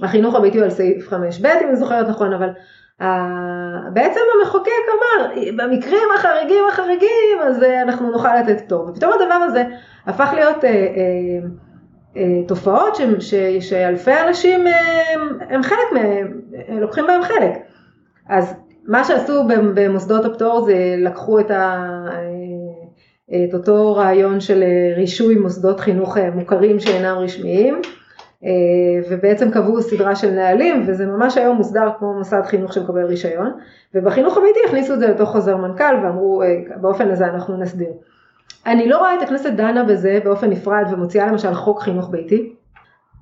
החינוך הביתי הוא על סעיף 5ב אם אני זוכרת נכון, אבל בעצם המחוקק אמר, במקרים החריגים החריגים אז אה, אנחנו נוכל לתת פטור. ופתאום הדבר הזה הפך להיות אה, אה, אה, תופעות ש, ש, שאלפי אנשים אה, הם חלק מהם, לוקחים בהם חלק. אז מה שעשו במוסדות הפטור זה לקחו את, ה, אה, את אותו רעיון של רישוי מוסדות חינוך מוכרים שאינם רשמיים. אה, ובעצם קבעו סדרה של נהלים וזה ממש היום מוסדר כמו מוסד חינוך שמקבל רישיון ובחינוך הביתי הכניסו את זה לתוך חוזר מנכ"ל ואמרו אה, באופן הזה אנחנו נסדיר. אני לא רואה את הכנסת דנה בזה באופן נפרד ומוציאה למשל חוק חינוך ביתי,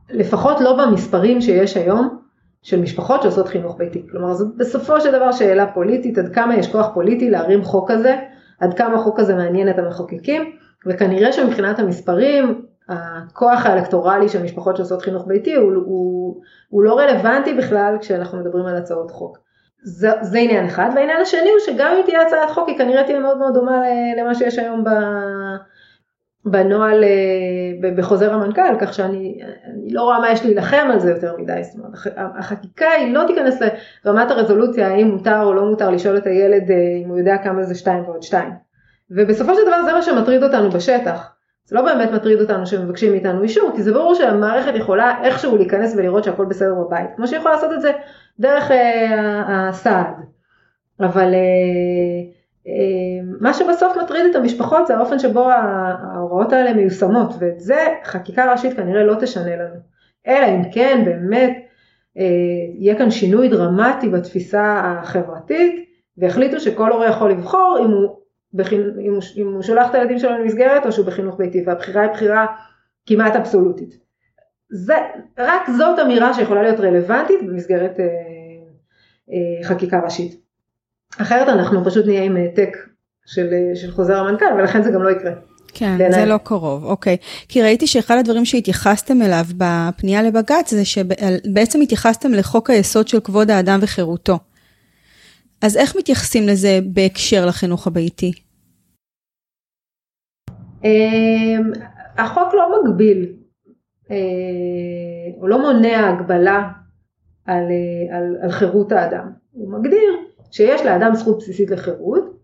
לפחות לא במספרים שיש היום של משפחות שעושות חינוך ביתי. כלומר זאת בסופו של דבר שאלה פוליטית, עד כמה יש כוח פוליטי להרים חוק כזה, עד כמה החוק הזה מעניין את המחוקקים, וכנראה שמבחינת המספרים הכוח האלקטורלי של משפחות שעושות חינוך ביתי הוא, הוא, הוא לא רלוונטי בכלל כשאנחנו מדברים על הצעות חוק. זה, זה עניין אחד, והעניין השני הוא שגם אם תהיה הצעת חוק היא כנראה תהיה מאוד מאוד דומה למה שיש היום ב, בנוהל אה, בחוזר המנכ"ל, כך שאני לא רואה מה יש להילחם על זה יותר מדי, זאת אומרת החקיקה היא לא תיכנס לרמת הרזולוציה האם מותר או לא מותר לשאול את הילד אה, אם הוא יודע כמה זה 2 ועוד 2. ובסופו של דבר זה מה שמטריד אותנו בשטח. זה לא באמת מטריד אותנו שמבקשים מאיתנו אישור, כי זה ברור שהמערכת יכולה איכשהו להיכנס ולראות שהכל בסדר בבית, כמו שהיא יכולה לעשות את זה דרך אה, הסעד. אבל אה, אה, מה שבסוף מטריד את המשפחות זה האופן שבו ההוראות האלה מיושמות, ואת זה חקיקה ראשית כנראה לא תשנה לנו. אלא אם כן באמת אה, יהיה כאן שינוי דרמטי בתפיסה החברתית, והחליטו שכל הורה יכול לבחור אם הוא אם הוא, אם הוא שולח את הילדים שלו למסגרת או שהוא בחינוך ביתי והבחירה היא בחירה כמעט אבסולוטית. זה, רק זאת אמירה שיכולה להיות רלוונטית במסגרת אה, אה, חקיקה ראשית. אחרת אנחנו פשוט נהיה עם העתק של, אה, של חוזר המנכ"ל ולכן זה גם לא יקרה. כן, בעיני. זה לא קרוב, אוקיי. כי ראיתי שאחד הדברים שהתייחסתם אליו בפנייה לבג"ץ זה שבעצם התייחסתם לחוק היסוד של כבוד האדם וחירותו. אז איך מתייחסים לזה בהקשר לחינוך הביתי? אמ, החוק לא מגביל, אה, או לא מונע הגבלה על, אה, על, על חירות האדם. הוא מגדיר שיש לאדם זכות בסיסית לחירות,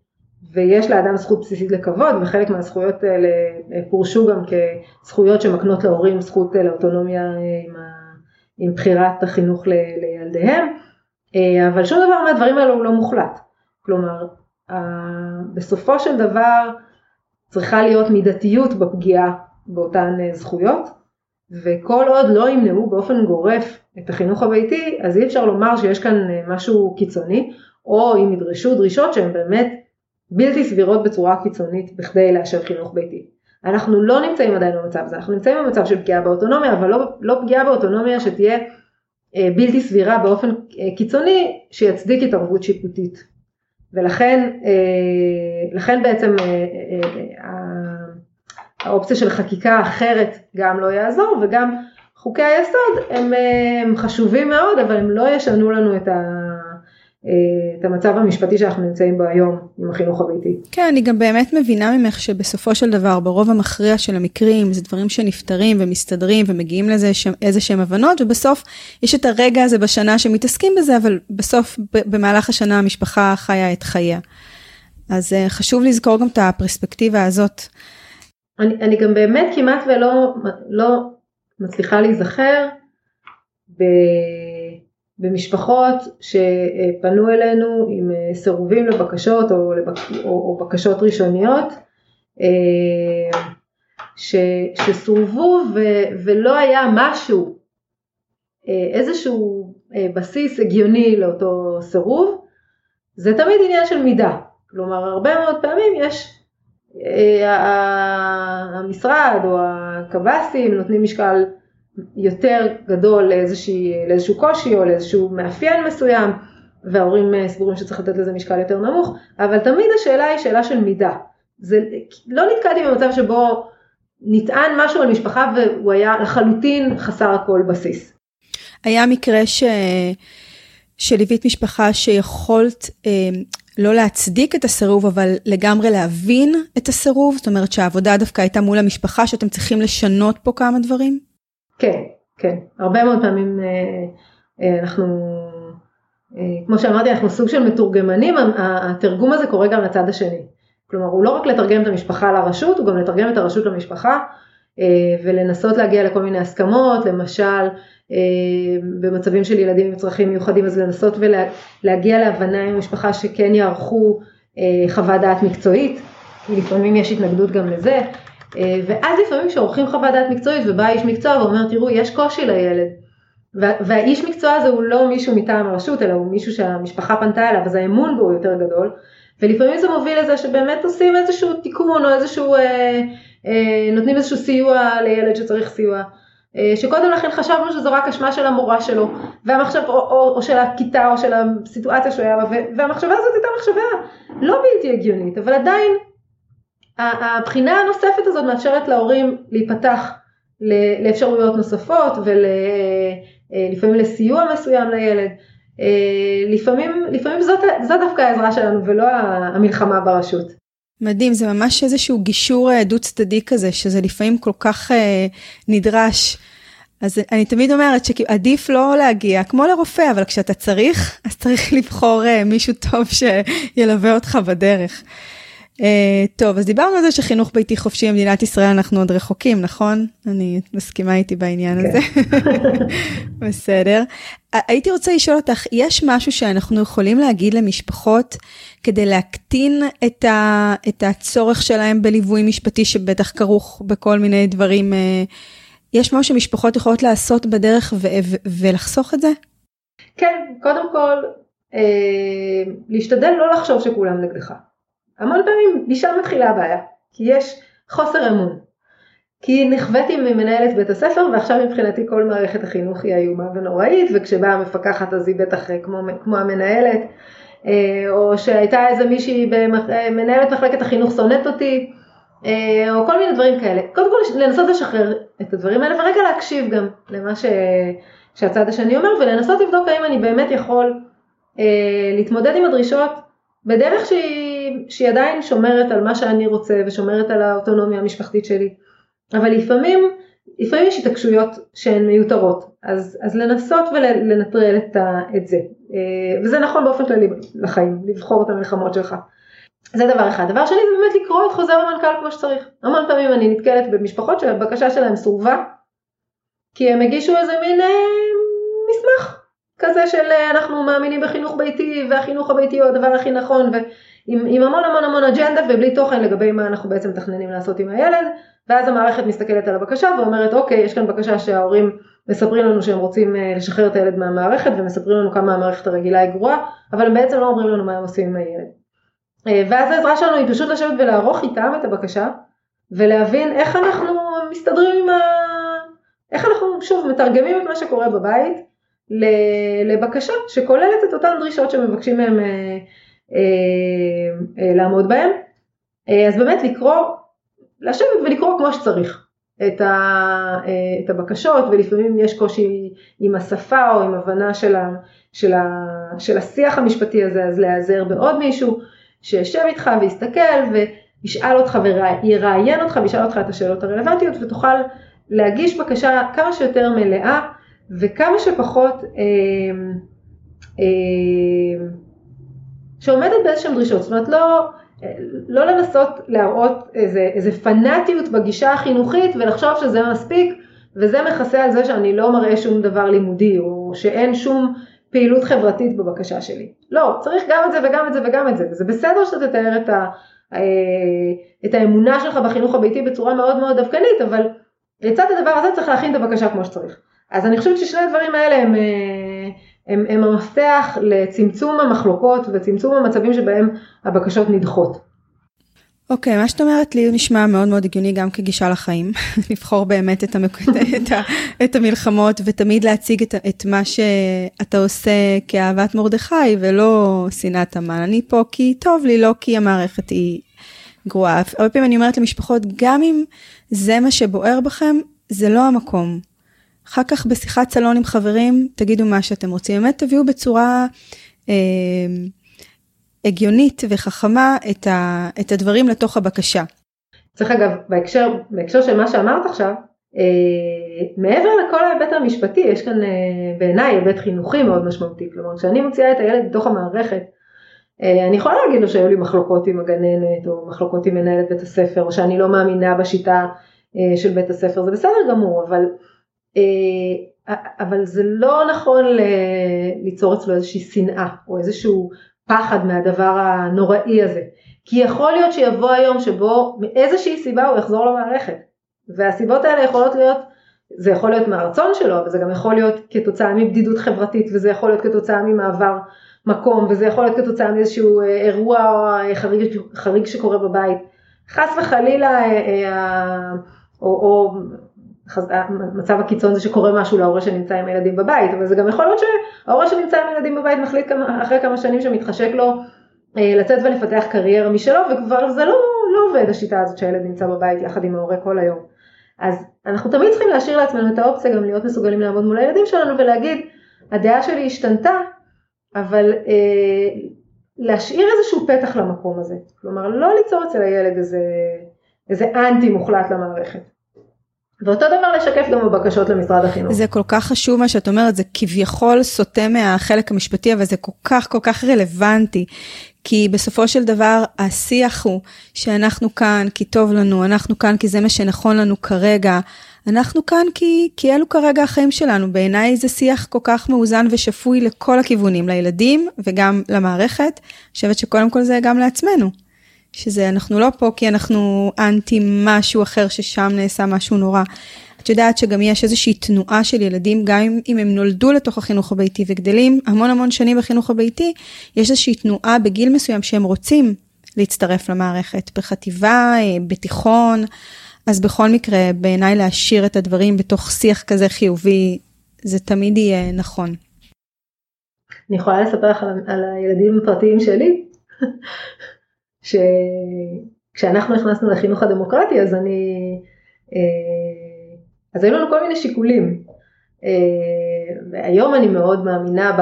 ויש לאדם זכות בסיסית לכבוד, וחלק מהזכויות האלה אה, פורשו גם כזכויות שמקנות להורים זכות לאוטונומיה עם, ה, עם בחירת החינוך ל, לילדיהם, אבל שום דבר מהדברים האלו הוא לא מוחלט. כלומר, בסופו של דבר, צריכה להיות מידתיות בפגיעה באותן אה, זכויות, וכל עוד לא ימנעו באופן גורף את החינוך הביתי, אז אי אפשר לומר שיש כאן אה, משהו קיצוני, או אם ידרשו דרישות שהן באמת בלתי סבירות בצורה קיצונית בכדי לאשר חינוך ביתי. אנחנו לא נמצאים עדיין במצב הזה, אנחנו נמצאים במצב של פגיעה באוטונומיה, אבל לא, לא פגיעה באוטונומיה שתהיה אה, בלתי סבירה באופן אה, קיצוני שיצדיק התערבות שיפוטית. ולכן לכן בעצם האופציה של חקיקה אחרת גם לא יעזור וגם חוקי היסוד הם, הם חשובים מאוד אבל הם לא ישנו לנו את, ה, את המצב המשפטי שאנחנו נמצאים בו היום עם החינוך הביתי. כן, אני גם באמת מבינה ממך שבסופו של דבר ברוב המכריע של המקרים זה דברים שנפתרים ומסתדרים ומגיעים לזה איזה שהם הבנות ובסוף יש את הרגע הזה בשנה שמתעסקים בזה אבל בסוף במהלך השנה המשפחה חיה את חייה. אז uh, חשוב לזכור גם את הפרספקטיבה הזאת. אני, אני גם באמת כמעט ולא לא מצליחה להיזכר ב, במשפחות שפנו אלינו עם אה, סירובים לבקשות או, לבק, או, או בקשות ראשוניות אה, ש, שסורבו ו, ולא היה משהו, איזשהו בסיס הגיוני לאותו סירוב, זה תמיד עניין של מידה. כלומר הרבה מאוד פעמים יש, אה, המשרד או הקב"סים נותנים משקל יותר גדול לאיזושהי, לאיזשהו קושי או לאיזשהו מאפיין מסוים וההורים אה, סבורים שצריך לתת לזה משקל יותר נמוך, אבל תמיד השאלה היא שאלה של מידה. זה, לא נתקעתי במצב שבו נטען משהו על משפחה והוא היה לחלוטין חסר כל בסיס. היה מקרה ש... שליווית משפחה שיכולת אה, לא להצדיק את הסירוב, אבל לגמרי להבין את הסירוב? זאת אומרת שהעבודה דווקא הייתה מול המשפחה, שאתם צריכים לשנות פה כמה דברים? כן, כן. הרבה מאוד פעמים אה, אה, אנחנו, אה, כמו שאמרתי, אנחנו סוג של מתורגמנים, התרגום הזה קורה גם לצד השני. כלומר, הוא לא רק לתרגם את המשפחה לרשות, הוא גם לתרגם את הרשות למשפחה, ולנסות להגיע לכל מיני הסכמות, למשל, במצבים של ילדים עם צרכים מיוחדים, אז לנסות ולהגיע להבנה עם המשפחה שכן יערכו אה, חוות דעת מקצועית, כי לפעמים יש התנגדות גם לזה, אה, ואז לפעמים כשעורכים חוות דעת מקצועית ובא איש מקצוע ואומר תראו יש קושי לילד, והאיש מקצוע הזה הוא לא מישהו מטעם הרשות אלא הוא מישהו שהמשפחה פנתה אליו אז האמון בו הוא יותר גדול. ולפעמים זה מוביל לזה שבאמת עושים איזשהו תיקון או איזשהו, אה, אה, נותנים איזשהו סיוע לילד שצריך סיוע. אה, שקודם לכן חשבנו שזו רק אשמה של המורה שלו, והמחשב, או, או, או של הכיתה או של הסיטואציה שהוא היה בה, והמחשבה הזאת הייתה מחשבה לא בלתי הגיונית, אבל עדיין הבחינה הנוספת הזאת מאפשרת להורים להיפתח לאפשרויות נוספות ולפעמים אה, לסיוע מסוים לילד, לפעמים, לפעמים זאת, זאת דווקא העזרה שלנו ולא המלחמה ברשות. מדהים, זה ממש איזשהו גישור דו צדדי כזה, שזה לפעמים כל כך אה, נדרש. אז אני תמיד אומרת שעדיף לא להגיע, כמו לרופא, אבל כשאתה צריך, אז צריך לבחור uh, מישהו טוב שילווה אותך בדרך. Uh, טוב, אז דיברנו על זה שחינוך ביתי חופשי במדינת ישראל אנחנו עוד רחוקים, נכון? אני מסכימה איתי בעניין כן. הזה. <laughs> בסדר. הייתי רוצה לשאול אותך, יש משהו שאנחנו יכולים להגיד למשפחות כדי להקטין את, ה, את הצורך שלהם בליווי משפטי שבטח כרוך בכל מיני דברים uh, יש משהו שמשפחות יכולות לעשות בדרך ו- ו- ולחסוך את זה? כן, קודם כל, אה, להשתדל לא לחשוב שכולם נגדך. המון פעמים משם מתחילה הבעיה, כי יש חוסר אמון. כי נכוויתי ממנהלת בית הספר ועכשיו מבחינתי כל מערכת החינוך היא איומה ונוראית וכשבאה המפקחת אז היא בטח כמו, כמו המנהלת אה, או שהייתה איזה מישהי, במח... אה, מנהלת מחלקת החינוך שונאת אותי אה, או כל מיני דברים כאלה. קודם כל לנסות לשחרר את הדברים האלה ורגע להקשיב גם למה ש... שהצד השני אומר ולנסות לבדוק האם אני באמת יכול אה, להתמודד עם הדרישות בדרך שהיא, שהיא עדיין שומרת על מה שאני רוצה ושומרת על האוטונומיה המשפחתית שלי. אבל לפעמים, לפעמים יש התעקשויות שהן מיותרות, אז, אז לנסות ולנטרל את, ה, את זה. אה, וזה נכון באופן כללי לחיים, לבחור את המלחמות שלך. זה דבר אחד. דבר שני זה באמת לקרוא את חוזר המנכ"ל כמו שצריך. המון פעמים אני נתקלת במשפחות שהבקשה שלהם סורבה, כי הם הגישו איזה מין אה, מסמך כזה של אה, אנחנו מאמינים בחינוך ביתי והחינוך הביתי הוא הדבר הכי נכון ועם עם המון המון המון אג'נדה ובלי תוכן לגבי מה אנחנו בעצם מתכננים לעשות עם הילד ואז המערכת מסתכלת על הבקשה ואומרת אוקיי יש כאן בקשה שההורים מספרים לנו שהם רוצים אה, לשחרר את הילד מהמערכת ומספרים לנו כמה המערכת הרגילה היא גרועה אבל הם בעצם לא אומרים לנו מה הם עושים עם הילד. אה, ואז העזרה שלנו היא פשוט לשבת ולערוך איתם את הבקשה ולהבין איך אנחנו מסתדרים עם ה... איך אנחנו שוב מתרגמים את מה שקורה בבית לבקשה שכוללת את אותן דרישות שמבקשים מהם אה, אה, אה, לעמוד בהן. אז באמת לקרוא, לשבת ולקרוא כמו שצריך את, ה, את הבקשות ולפעמים יש קושי עם השפה או עם הבנה של, ה, של, ה, של השיח המשפטי הזה אז להיעזר בעוד מישהו. שישב איתך ויסתכל וישאל אותך ויראיין אותך וישאל אותך את השאלות הרלוונטיות ותוכל להגיש בקשה כמה שיותר מלאה וכמה שפחות אה, אה, שעומדת באיזשהם דרישות, זאת אומרת לא, לא לנסות להראות איזה, איזה פנאטיות בגישה החינוכית ולחשוב שזה מספיק וזה מכסה על זה שאני לא מראה שום דבר לימודי או שאין שום פעילות חברתית בבקשה שלי. לא, צריך גם את זה וגם את זה וגם את זה, וזה בסדר שאתה תתאר את, ה, אה, את האמונה שלך בחינוך הביתי בצורה מאוד מאוד דווקנית, אבל לצד הדבר הזה צריך להכין את הבקשה כמו שצריך. אז אני חושבת ששני הדברים האלה הם, אה, הם, הם המפתח לצמצום המחלוקות וצמצום המצבים שבהם הבקשות נדחות. אוקיי, okay, מה שאת אומרת לי נשמע מאוד מאוד הגיוני גם כגישה לחיים, <laughs> לבחור באמת את, המק... <laughs> את, ה... את המלחמות ותמיד להציג את, את מה שאתה עושה כאהבת מרדכי ולא שנאת המן. אני פה כי טוב לי, לא כי המערכת היא גרועה. הרבה פעמים אני אומרת למשפחות, גם אם זה מה שבוער בכם, זה לא המקום. אחר כך בשיחת סלון עם חברים, תגידו מה שאתם רוצים. באמת תביאו בצורה... אה, הגיונית וחכמה את, ה, את הדברים לתוך הבקשה. צריך אגב, בהקשר, בהקשר של מה שאמרת עכשיו, אה, מעבר לכל ההיבט המשפטי, יש כאן אה, בעיניי היבט חינוכי מאוד משמעותי. כלומר, כשאני מוציאה את הילד בתוך המערכת, אה, אני יכולה להגיד לו שהיו לי מחלוקות עם הגננת, או מחלוקות עם מנהלת בית הספר, או שאני לא מאמינה בשיטה אה, של בית הספר, זה בסדר גמור, אבל, אבל זה לא נכון ליצור אצלו איזושהי שנאה, או איזשהו פחד מהדבר הנוראי הזה. כי יכול להיות שיבוא היום שבו מאיזושהי סיבה הוא יחזור למערכת. והסיבות האלה יכולות להיות, זה יכול להיות מהרצון שלו, אבל זה גם יכול להיות כתוצאה מבדידות חברתית, וזה יכול להיות כתוצאה ממעבר מקום, וזה יכול להיות כתוצאה מאיזשהו אה, אירוע או חריג, חריג שקורה בבית. חס וחלילה, אה, או, או המצב הקיצון זה שקורה משהו להורה שנמצא עם הילדים בבית, אבל זה גם יכול להיות שההורה שנמצא עם הילדים בבית מחליט כמה, אחרי כמה שנים שמתחשק לו אה, לצאת ולפתח קריירה משלו, וכבר זה לא, לא עובד השיטה הזאת שהילד נמצא בבית יחד עם ההורה כל היום. אז אנחנו תמיד צריכים להשאיר לעצמנו את האופציה גם להיות מסוגלים לעמוד מול הילדים שלנו ולהגיד, הדעה שלי השתנתה, אבל אה, להשאיר איזשהו פתח למקום הזה, כלומר לא ליצור אצל הילד איזה, איזה אנטי מוחלט למערכת. ואותו דבר לשקף גם בבקשות למשרד החינוך. זה כל כך חשוב מה שאת אומרת, זה כביכול סוטה מהחלק המשפטי, אבל זה כל כך כל כך רלוונטי. כי בסופו של דבר השיח הוא שאנחנו כאן כי טוב לנו, אנחנו כאן כי זה מה שנכון לנו כרגע, אנחנו כאן כי, כי אלו כרגע החיים שלנו. בעיניי זה שיח כל כך מאוזן ושפוי לכל הכיוונים, לילדים וגם למערכת. אני חושבת שקודם כל זה גם לעצמנו. שזה אנחנו לא פה כי אנחנו אנטי משהו אחר ששם נעשה משהו נורא. את יודעת שגם יש איזושהי תנועה של ילדים, גם אם הם נולדו לתוך החינוך הביתי וגדלים המון המון שנים בחינוך הביתי, יש איזושהי תנועה בגיל מסוים שהם רוצים להצטרף למערכת, בחטיבה, אה, בתיכון, אז בכל מקרה, בעיניי להשאיר את הדברים בתוך שיח כזה חיובי, זה תמיד יהיה נכון. אני יכולה לספר לך על, על הילדים הפרטיים שלי, שכשאנחנו נכנסנו לחינוך הדמוקרטי אז אני, אה, אז היו לנו כל מיני שיקולים. אה, והיום אני מאוד מאמינה ב,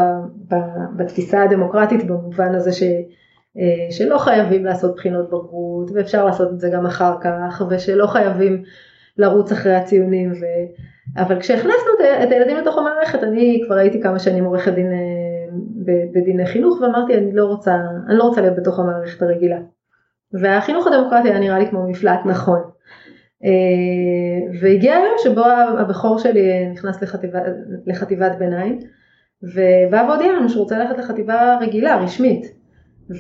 ב, בתפיסה הדמוקרטית במובן הזה ש, אה, שלא חייבים לעשות בחינות בגרות ואפשר לעשות את זה גם אחר כך ושלא חייבים לרוץ אחרי הציונים. ו... אבל כשהכנסנו את הילדים לתוך המערכת אני כבר הייתי כמה שנים עורכת דין בדיני חינוך ואמרתי אני לא רוצה, אני לא רוצה להיות בתוך המערכת הרגילה. והחינוך הדמוקרטי היה נראה לי כמו מפלט נכון. אה, והגיע היום שבו הבכור שלי נכנס לחטיבה, לחטיבת ביניים ובא והודיע לנו שהוא רוצה ללכת לחטיבה רגילה, רשמית.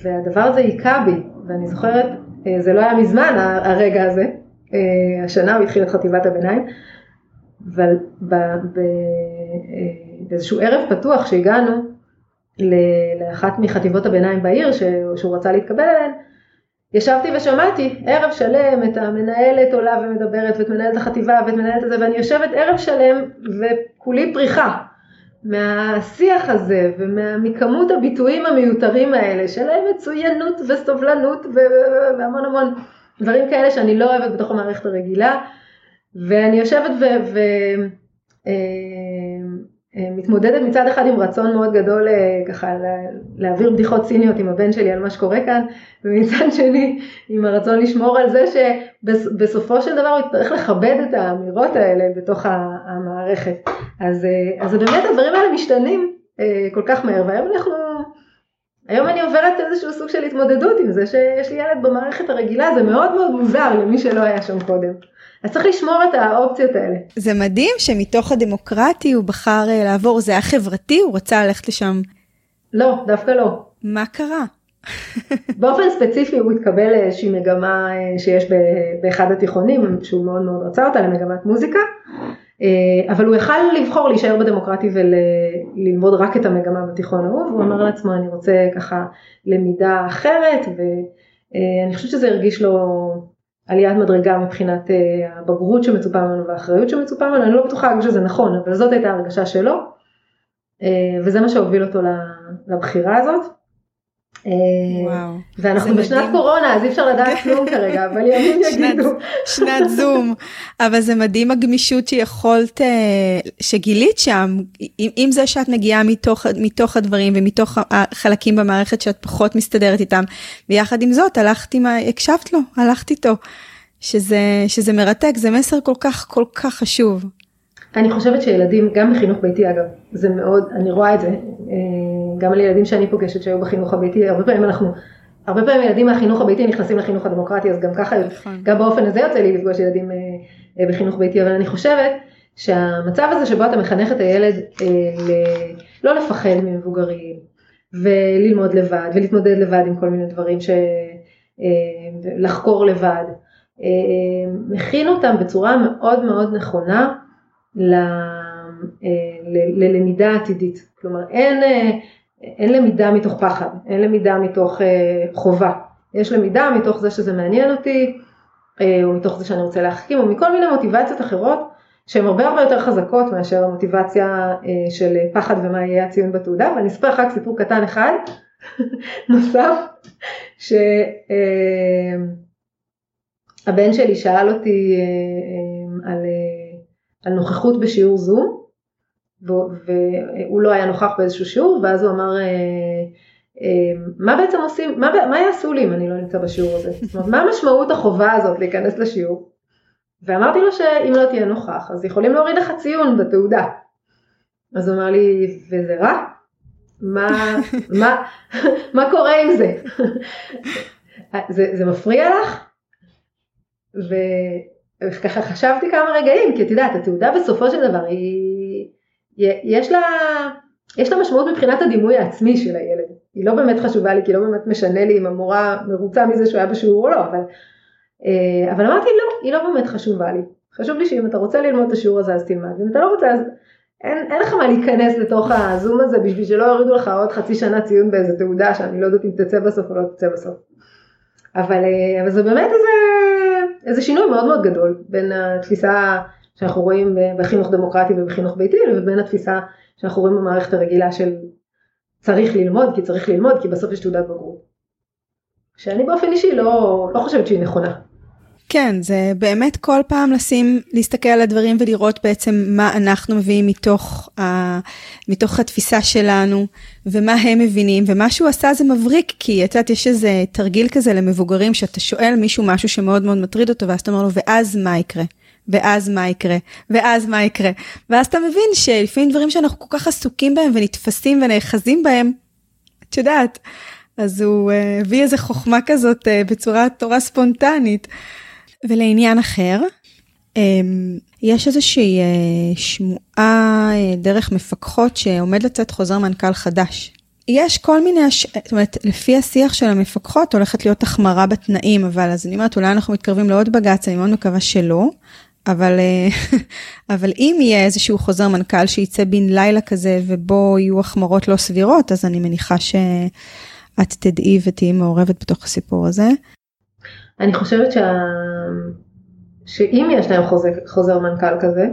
והדבר הזה היכה בי, ואני זוכרת, אה, זה לא היה מזמן הרגע הזה, אה, השנה הוא התחיל את חטיבת הביניים, אבל באיזשהו ערב פתוח שהגענו לאחת מחטיבות הביניים בעיר שהוא רצה להתקבל אליהן, ישבתי ושמעתי ערב שלם את המנהלת עולה ומדברת ואת מנהלת החטיבה ואת מנהלת הזה ואני יושבת ערב שלם וכולי פריחה מהשיח הזה ומכמות הביטויים המיותרים האלה של מצוינות וסובלנות והמון המון דברים כאלה שאני לא אוהבת בתוך המערכת הרגילה. ואני יושבת ו... ו אה, מתמודדת מצד אחד עם רצון מאוד גדול אה, ככה להעביר בדיחות ציניות עם הבן שלי על מה שקורה כאן ומצד <laughs> שני עם הרצון לשמור על זה שבסופו של דבר הוא יצטרך לכבד את האמירות האלה בתוך המערכת אז, אה, אז באמת הדברים האלה משתנים כל כך מהר והיום אנחנו היום אני עוברת איזשהו סוג של התמודדות עם זה שיש לי ילד במערכת הרגילה זה מאוד מאוד מוזר למי שלא היה שם קודם. אז צריך לשמור את האופציות האלה. זה מדהים שמתוך הדמוקרטי הוא בחר אה, לעבור, זה היה חברתי, הוא רצה ללכת לשם. לא, דווקא לא. מה קרה? <laughs> באופן ספציפי הוא התקבל לאיזושהי מגמה אה, שיש באחד התיכונים, שהוא מאוד מאוד רצה אותה, למגמת מוזיקה, אה, אבל הוא יכל לבחור להישאר בדמוקרטי וללמוד רק את המגמה בתיכון ההוא, והוא אמר לעצמו אני רוצה ככה למידה אחרת, ואני חושבת שזה הרגיש לו עליית מדרגה מבחינת אה, הבגרות שמצופה ממנו והאחריות שמצופה ממנו, אני לא בטוחה רק שזה נכון, אבל זאת הייתה הרגשה שלו, אה, וזה מה שהוביל אותו לבחירה הזאת. אה, וואו, ואנחנו בשנת מדהים. קורונה אז אי אפשר לדעת כלום <laughs> כרגע אבל ימים יגידו. שנת זום אבל זה מדהים הגמישות שיכולת שגילית שם עם זה שאת מגיעה מתוך מתוך הדברים ומתוך החלקים במערכת שאת פחות מסתדרת איתם ויחד עם זאת הלכת עם הקשבת לו הלכת איתו שזה שזה מרתק זה מסר כל כך כל כך חשוב. אני חושבת שילדים, גם בחינוך ביתי אגב, זה מאוד, אני רואה את זה, אה, גם על ילדים שאני פוגשת שהיו בחינוך הביתי, הרבה פעמים אנחנו, הרבה פעמים ילדים מהחינוך הביתי נכנסים לחינוך הדמוקרטי, אז גם ככה, נכון. גם באופן הזה יוצא לי לפגוש ילדים אה, אה, בחינוך ביתי, אבל אני חושבת שהמצב הזה שבו אתה מחנך את הילד לא לפחד ממבוגרים, וללמוד לבד, ולהתמודד לבד עם כל מיני דברים, ש... לחקור לבד, מכין אותם בצורה מאוד מאוד נכונה אה, ללמידה עתידית. כלומר אין, אה, אין למידה מתוך פחד, אין למידה מתוך אה, חובה, יש למידה מתוך זה שזה מעניין אותי, או מתוך זה שאני רוצה להחכים, או מכל מיני מוטיבציות אחרות שהן הרבה הרבה יותר חזקות מאשר המוטיבציה של פחד ומה יהיה הציון בתעודה, ואני אספר לך רק סיפור קטן אחד <laughs> נוסף, שהבן שלי שאל אותי על על נוכחות בשיעור זום, והוא לא היה נוכח באיזשהו שיעור, ואז הוא אמר, מה בעצם עושים, מה, מה יעשו לי אם אני לא נמצא בשיעור הזה? זאת אומרת, מה משמעות החובה הזאת להיכנס לשיעור? ואמרתי לו שאם לא תהיה נוכח, אז יכולים להוריד לך ציון בתעודה. אז הוא אמר לי, וזה רע? מה, מה, מה קורה עם זה? <laughs> זה? זה מפריע לך? וככה חשבתי כמה רגעים, כי את יודעת, התעודה בסופו של דבר היא, יש לה, יש לה משמעות מבחינת הדימוי העצמי של הילד. היא לא באמת חשובה לי, כי לא באמת משנה לי אם המורה מרוצה מזה שהוא היה בשיעור או לא, אבל, אה, אבל אמרתי לא, היא לא באמת חשובה לי. חשוב לי שאם אתה רוצה ללמוד את השיעור הזה אז תלמד, ואם אתה לא רוצה אז אין, אין לך מה להיכנס לתוך הזום הזה בשביל שלא יורידו לך עוד חצי שנה ציון באיזה תעודה שאני לא יודעת אם תצא בסוף או לא תצא בסוף. אבל, אה, אבל זה באמת איזה, איזה שינוי מאוד מאוד גדול בין התפיסה שאנחנו רואים בחינוך דמוקרטי ובחינוך ביתי לבין התפיסה שאנחנו רואים במערכת הרגילה של צריך ללמוד כי צריך ללמוד כי בסוף יש תעודת בגרות. שאני באופן אישי לא, לא חושבת שהיא נכונה. כן, זה באמת כל פעם לשים, להסתכל על הדברים ולראות בעצם מה אנחנו מביאים מתוך, ה, מתוך התפיסה שלנו, ומה הם מבינים, ומה שהוא עשה זה מבריק, כי את יודעת, יש איזה תרגיל כזה למבוגרים, שאתה שואל מישהו משהו שמאוד מאוד מטריד אותו, ואז אתה אומר לו, ואז מה יקרה? ואז מה יקרה? ואז מה יקרה? ואז אתה מבין שלפעמים דברים שאנחנו כל כך עסוקים בהם ונתפסים ונאחזים בהם, את יודעת, אז הוא uh, הביא איזה חוכמה כזאת uh, בצורה תורה ספונטנית. ולעניין אחר, um, יש איזושהי uh, שמועה uh, דרך מפקחות שעומד לצאת חוזר מנכ"ל חדש. יש כל מיני, הש... זאת אומרת, לפי השיח של המפקחות הולכת להיות החמרה בתנאים, אבל אז אני אומרת, אולי אנחנו מתקרבים לעוד בג"ץ, אני מאוד מקווה שלא. אבל, <laughs> אבל אם יהיה איזשהו חוזר מנכ"ל שייצא בן לילה כזה ובו יהיו החמרות לא סבירות, אז אני מניחה שאת תדעי ותהיי מעורבת בתוך הסיפור הזה. אני חושבת שה... שאם יש להם חוזר, חוזר מנכ"ל כזה,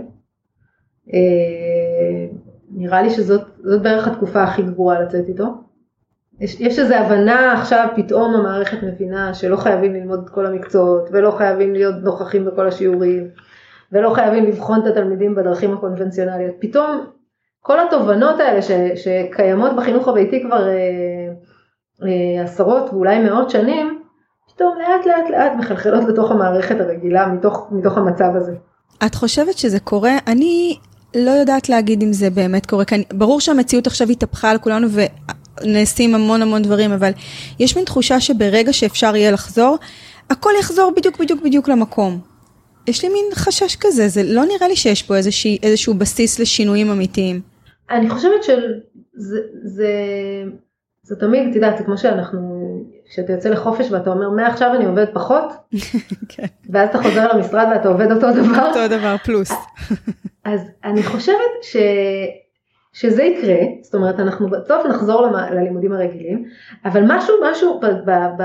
אה, נראה לי שזאת בערך התקופה הכי גרועה לצאת איתו. יש, יש איזו הבנה עכשיו פתאום המערכת מבינה שלא חייבים ללמוד את כל המקצועות ולא חייבים להיות נוכחים בכל השיעורים ולא חייבים לבחון את התלמידים בדרכים הקונבנציונליות. פתאום כל התובנות האלה ש, שקיימות בחינוך הביתי כבר אה, אה, עשרות ואולי מאות שנים, פתאום לאט לאט לאט מחלחלות לתוך המערכת הרגילה מתוך, מתוך המצב הזה. את חושבת שזה קורה? אני לא יודעת להגיד אם זה באמת קורה, כי ברור שהמציאות עכשיו התהפכה על כולנו ונעשים המון המון דברים, אבל יש מין תחושה שברגע שאפשר יהיה לחזור, הכל יחזור בדיוק בדיוק בדיוק למקום. יש לי מין חשש כזה, זה לא נראה לי שיש פה איזושהי, איזשהו בסיס לשינויים אמיתיים. אני חושבת שזה זה, זה תמיד, את יודעת, זה כמו שאנחנו, כשאתה יוצא לחופש ואתה אומר מעכשיו אני עובד פחות, <laughs> כן. ואז אתה חוזר למשרד ואתה עובד אותו דבר. אותו דבר פלוס. <laughs> אז אני חושבת ש... שזה יקרה, זאת אומרת אנחנו בסוף נחזור ללימודים הרגילים, אבל משהו, משהו, ב, ב, ב,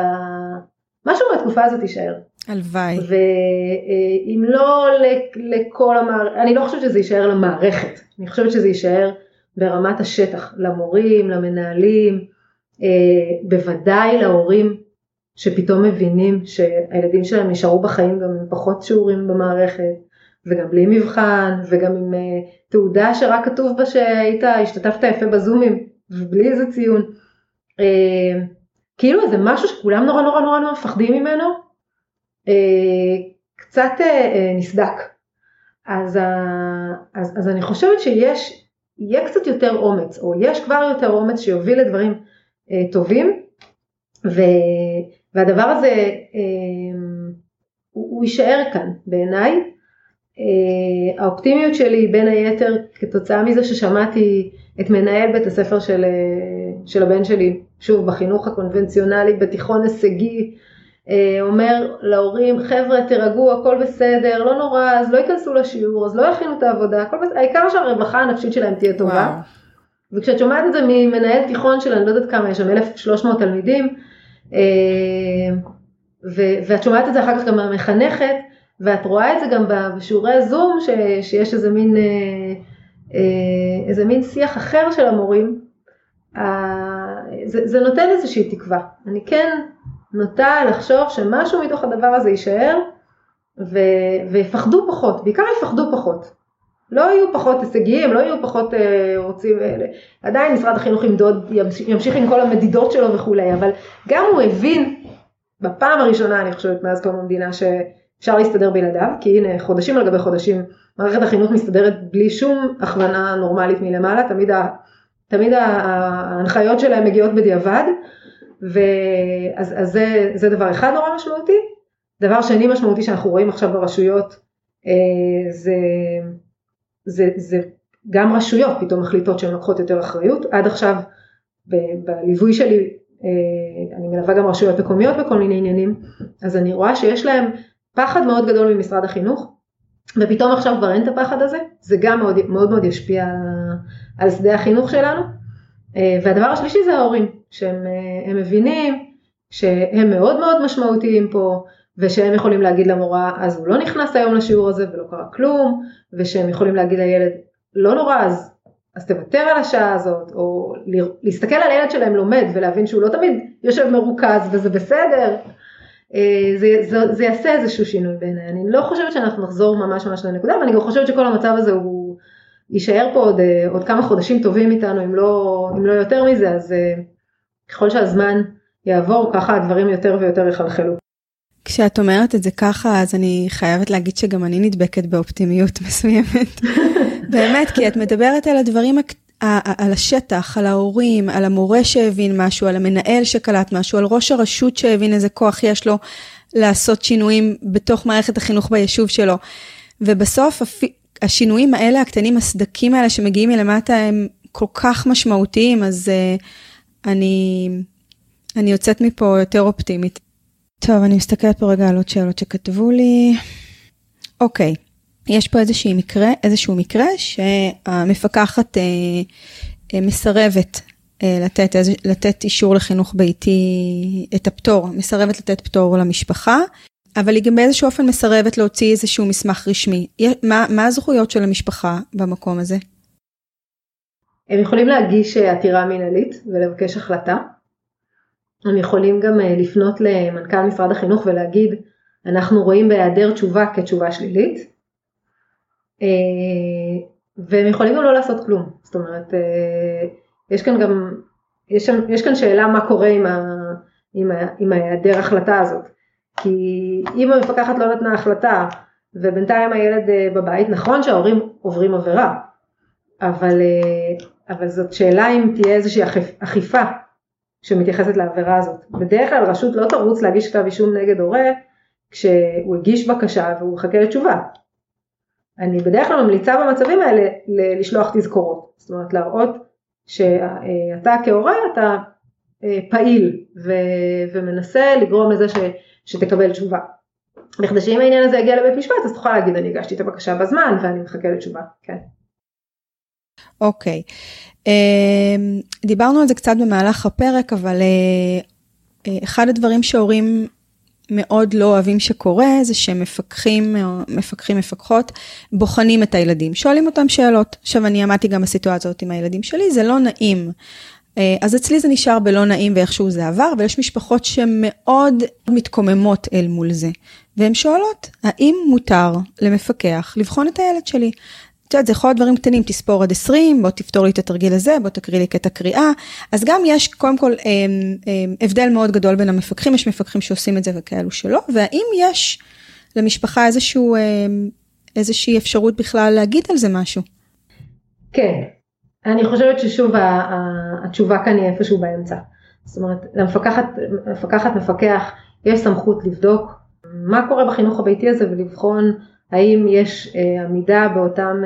משהו מהתקופה הזאת יישאר. הלוואי. ואם לא לכל המערכת, אני לא חושבת שזה יישאר למערכת, אני חושבת שזה יישאר ברמת השטח, למורים, למנהלים, אה, בוודאי להורים שפתאום מבינים שהילדים שלהם נשארו בחיים גם עם פחות שיעורים במערכת, וגם בלי מבחן, וגם עם אה, תעודה שרק כתוב בה שהיית, השתתפת יפה בזומים, ובלי איזה ציון. אה, כאילו זה משהו שכולם נורא נורא נורא נורא מפחדים ממנו, קצת נסדק. אז, אז, אז אני חושבת שיש, יהיה קצת יותר אומץ, או יש כבר יותר אומץ שיוביל לדברים טובים, ו, והדבר הזה הוא, הוא יישאר כאן בעיניי. אה, האופטימיות שלי בין היתר כתוצאה מזה ששמעתי את מנהל בית הספר של, אה, של הבן שלי, שוב בחינוך הקונבנציונלי בתיכון הישגי, אה, אומר להורים חבר'ה תירגעו הכל בסדר לא נורא אז לא ייכנסו לשיעור אז לא יכינו את העבודה הכל בסדר העיקר שהרווחה הנפשית שלהם תהיה טובה וואו. וכשאת שומעת את זה ממנהל תיכון של אני לא יודעת כמה יש שם 1300 תלמידים ואת שומעת את זה אחר כך גם מהמחנכת ואת רואה את זה גם בשיעורי הזום, ש, שיש איזה מין, אה, אה, איזה מין שיח אחר של המורים, זה, זה נותן איזושהי תקווה. אני כן נוטה לחשוב שמשהו מתוך הדבר הזה יישאר, ו, ויפחדו פחות, בעיקר יפחדו פחות. לא יהיו פחות הישגיים, לא יהיו פחות אה, רוצים, אה, עדיין משרד החינוך ימדוד, ימשיך עם כל המדידות שלו וכולי, אבל גם הוא הבין בפעם הראשונה אני חושבת מאז קום המדינה שאפשר להסתדר בלעדיו, כי הנה חודשים על גבי חודשים מערכת החינוך מסתדרת בלי שום הכוונה נורמלית מלמעלה, תמיד, ה, תמיד ההנחיות שלהם מגיעות בדיעבד, ואז אז זה, זה דבר אחד נורא משמעותי. דבר שני משמעותי שאנחנו רואים עכשיו ברשויות אה, זה, זה, זה גם רשויות פתאום מחליטות שהן לוקחות יותר אחריות, עד עכשיו בליווי שלי אה, אני מלווה גם רשויות מקומיות בכל מיני עניינים, אז אני רואה שיש להם פחד מאוד גדול ממשרד החינוך, ופתאום עכשיו כבר אין את הפחד הזה, זה גם מאוד מאוד, מאוד ישפיע על שדה החינוך שלנו. אה, והדבר השלישי זה ההורים, שהם אה, מבינים שהם מאוד מאוד משמעותיים פה, ושהם יכולים להגיד למורה, אז הוא לא נכנס היום לשיעור הזה ולא קרה כלום, ושהם יכולים להגיד לילד, לא נורא, אז אז תוותר על השעה הזאת, או להסתכל על הילד שלהם לומד ולהבין שהוא לא תמיד יושב מרוכז וזה בסדר, אה, זה, זה, זה יעשה איזשהו שינוי בעיניי. אני לא חושבת שאנחנו נחזור ממש ממש לנקודה, ואני גם חושבת שכל המצב הזה הוא יישאר פה עוד, אה, עוד כמה חודשים טובים איתנו, אם לא, אם לא יותר מזה, אז אה, ככל שהזמן יעבור, ככה הדברים יותר ויותר יחלחלו. כשאת אומרת את זה ככה, אז אני חייבת להגיד שגם אני נדבקת באופטימיות <laughs> מסוימת. באמת, כי את מדברת על הדברים, על השטח, על ההורים, על המורה שהבין משהו, על המנהל שקלט משהו, על ראש הרשות שהבין איזה כוח יש לו לעשות שינויים בתוך מערכת החינוך ביישוב שלו. ובסוף השינויים האלה, הקטנים, הסדקים האלה שמגיעים מלמטה, הם כל כך משמעותיים, אז uh, אני, אני יוצאת מפה יותר אופטימית. טוב, אני מסתכלת פה רגע על עוד שאלות שכתבו לי. אוקיי, יש פה איזשהו מקרה, איזשהו מקרה שהמפקחת אה, אה, מסרבת אה, לתת, איז, לתת אישור לחינוך ביתי, את הפטור, מסרבת לתת פטור למשפחה, אבל היא גם באיזשהו אופן מסרבת להוציא איזשהו מסמך רשמי. מה, מה הזכויות של המשפחה במקום הזה? הם יכולים להגיש אה, עתירה מנהלית ולבקש החלטה. הם יכולים גם אה, לפנות למנכ"ל משרד החינוך ולהגיד, אנחנו רואים בהיעדר תשובה כתשובה שלילית, אה, והם יכולים גם לא לעשות כלום, זאת אומרת, אה, יש כאן גם, יש, יש כאן שאלה מה קורה עם, ה, עם, ה, עם ההיעדר החלטה הזאת, כי אם המפקחת לא נתנה החלטה ובינתיים הילד בבית, נכון שההורים עוברים עבירה, אבל, אבל זאת שאלה אם תהיה איזושהי אכיפה שמתייחסת לעבירה הזאת. בדרך כלל רשות לא תרוץ להגיש כתב אישום נגד הורה כשהוא הגיש בקשה והוא מחכה לתשובה. אני בדרך כלל ממליצה במצבים האלה לשלוח תזכורות, זאת אומרת להראות שאתה כהורה אתה אה, פעיל ו- ומנסה לגרום לזה ש- שתקבל תשובה. בכדי שאם העניין הזה יגיע לבית משפט אז תוכל להגיד אני הגשתי את הבקשה בזמן ואני מחכה לתשובה, כן. אוקיי. אמ, דיברנו על זה קצת במהלך הפרק, אבל אה, אה, אחד הדברים שהורים מאוד לא אוהבים שקורה, זה שמפקחים, מפקחים, מפקחות, בוחנים את הילדים, שואלים אותם שאלות. עכשיו, אני עמדתי גם בסיטואציה הזאת עם הילדים שלי, זה לא נעים. אה, אז אצלי זה נשאר בלא נעים ואיכשהו זה עבר, ויש משפחות שמאוד מתקוממות אל מול זה. והן שואלות, האם מותר למפקח לבחון את הילד שלי? את יודעת, זה יכול להיות דברים קטנים, תספור עד 20, בוא תפתור לי את התרגיל הזה, בוא תקריא לי קטע קריאה. אז גם יש קודם כל אה, אה, הבדל מאוד גדול בין המפקחים, יש מפקחים שעושים את זה וכאלו שלא, והאם יש למשפחה איזשהו, אה, איזושהי אפשרות בכלל להגיד על זה משהו? כן, אני חושבת ששוב התשובה כאן היא איפשהו באמצע. זאת אומרת, למפקחת, מפקחת, מפקח, יש סמכות לבדוק מה קורה בחינוך הביתי הזה ולבחון האם יש אה, עמידה באותן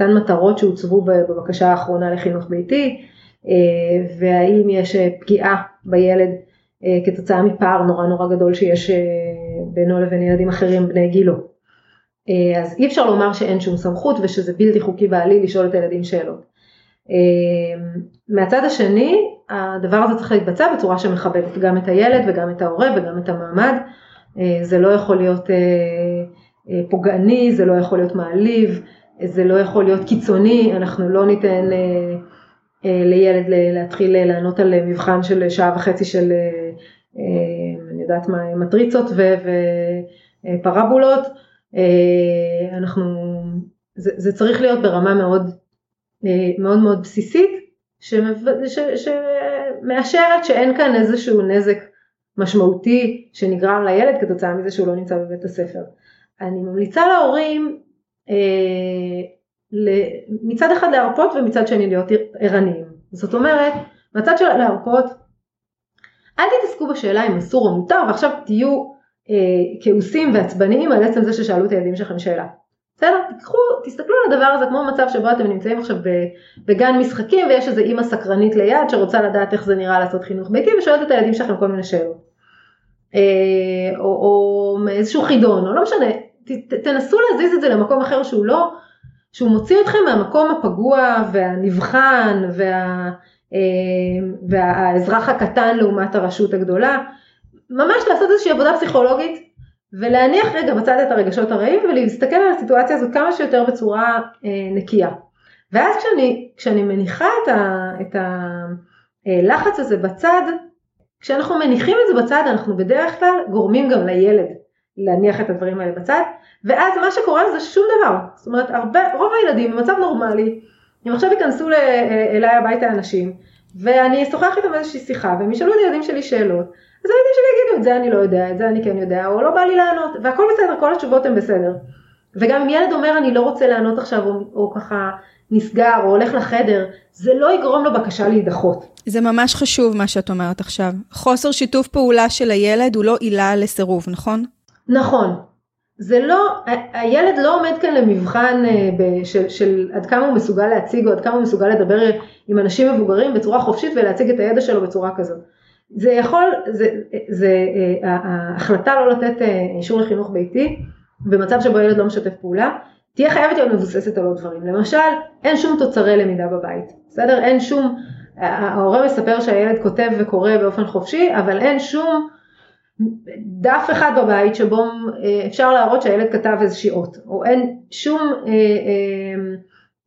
אה, מטרות שהוצבו בבקשה האחרונה לחינוך ביתי, אה, והאם יש פגיעה בילד כתוצאה מפער נורא נורא גדול שיש בינו לבין ילדים אחרים בני גילו. אז אי אפשר לומר שאין שום סמכות ושזה בלתי חוקי בעליל לשאול את הילדים שאלות. מהצד השני, הדבר הזה צריך להתבצע בצורה שמכבדת גם את הילד וגם את ההורה וגם את המעמד. זה לא יכול להיות אה, פוגעני, זה לא יכול להיות מעליב, זה לא יכול להיות קיצוני, אנחנו לא ניתן אה, אה, לילד להתחיל לענות על מבחן של שעה וחצי של, אני יודעת מה, מטריצות ופרבולות, אנחנו זה, זה צריך להיות ברמה מאוד מאוד מאוד בסיסית שמאשרת שאין כאן איזשהו נזק משמעותי שנגרם לילד כתוצאה מזה שהוא לא נמצא בבית הספר. אני ממליצה להורים אה, מצד אחד להרפות ומצד שני להיות ערניים. זאת אומרת, מצד של להרפות, אל תתעסקו בשאלה אם אסור או מותר ועכשיו תהיו אה, כעוסים ועצבניים על עצם זה ששאלו את הילדים שלכם שאלה. בסדר? תקחו, תסתכלו על הדבר הזה כמו מצב שבו אתם נמצאים עכשיו בגן משחקים ויש איזה אימא סקרנית ליד שרוצה לדעת איך זה נראה לעשות חינוך ביתי ושואלת את הילדים שלכם כל מיני שאלות. אה, או, או איזשהו חידון, או לא משנה, ת, תנסו להזיז את זה למקום אחר שהוא לא, שהוא מוציא אתכם מהמקום הפגוע והנבחן וה, אה, והאזרח הקטן לעומת הרשות הגדולה. ממש לעשות איזושהי עבודה פסיכולוגית ולהניח רגע בצד את הרגשות הרעים ולהסתכל על הסיטואציה הזאת כמה שיותר בצורה אה, נקייה. ואז כשאני, כשאני מניחה את, ה, את הלחץ הזה בצד, כשאנחנו מניחים את זה בצד אנחנו בדרך כלל גורמים גם לילד להניח את הדברים האלה בצד, ואז מה שקורה זה שום דבר. זאת אומרת, הרבה, רוב הילדים במצב נורמלי, אם עכשיו ייכנסו אליי הביתה אנשים, ואני אשוחח איתם איזושהי שיחה, והם ישאלו את הילדים שלי שאלות, אז הילדים שלי יגידו, את זה אני לא יודע, את זה אני כן יודע, או לא בא לי לענות, והכל בסדר, כל התשובות הן בסדר. וגם אם ילד אומר אני לא רוצה לענות עכשיו, או, או ככה נסגר, או הולך לחדר, זה לא יגרום לו בקשה להידחות. זה ממש חשוב מה שאת אומרת עכשיו. חוסר שיתוף פעולה של הילד הוא לא עילה לסירוב, נכון? נכון. זה לא, הילד לא עומד כאן למבחן אה, של, של עד כמה הוא מסוגל להציג או עד כמה הוא מסוגל לדבר עם אנשים מבוגרים בצורה חופשית ולהציג את הידע שלו בצורה כזאת. זה יכול, זה, זה אה, ההחלטה לא לתת אה, אישור לחינוך ביתי במצב שבו ילד לא משתף פעולה, תהיה חייבת להיות מבוססת על עוד דברים. למשל, אין שום תוצרי למידה בבית, בסדר? אין שום, ההורה מספר שהילד כותב וקורא באופן חופשי, אבל אין שום דף אחד בבית שבו אה, אפשר להראות שהילד כתב איזושהי אות, או אין שום אה,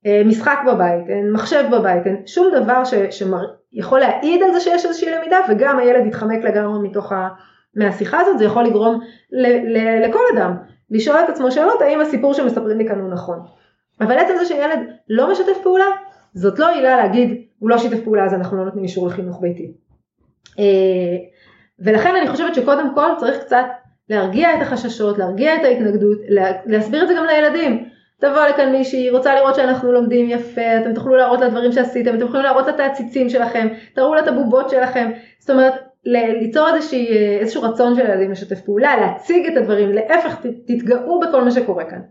אה, משחק בבית, אין מחשב בבית, אין שום דבר שיכול להעיד על זה שיש איזושהי למידה וגם הילד יתחמק לגמרי מתוך ה... מהשיחה הזאת, זה יכול לגרום ל, ל, לכל אדם לשאול את עצמו שאלות האם הסיפור שמספרים לי כאן הוא נכון. אבל עצם זה שילד לא משתף פעולה, זאת לא עילה להגיד הוא לא שיתף פעולה אז אנחנו לא נותנים אישור לחינוך ביתי. ולכן אני חושבת שקודם כל צריך קצת להרגיע את החששות, להרגיע את ההתנגדות, להסביר את זה גם לילדים. תבוא לכאן מישהי, רוצה לראות שאנחנו לומדים יפה, אתם תוכלו להראות לה דברים שעשיתם, אתם יכולים להראות לה את העציצים שלכם, תראו לה את הבובות שלכם, זאת אומרת ליצור איזושהי, איזשהו רצון של ילדים לשתף פעולה, להציג את הדברים, להפך תתגאו בכל מה שקורה כאן.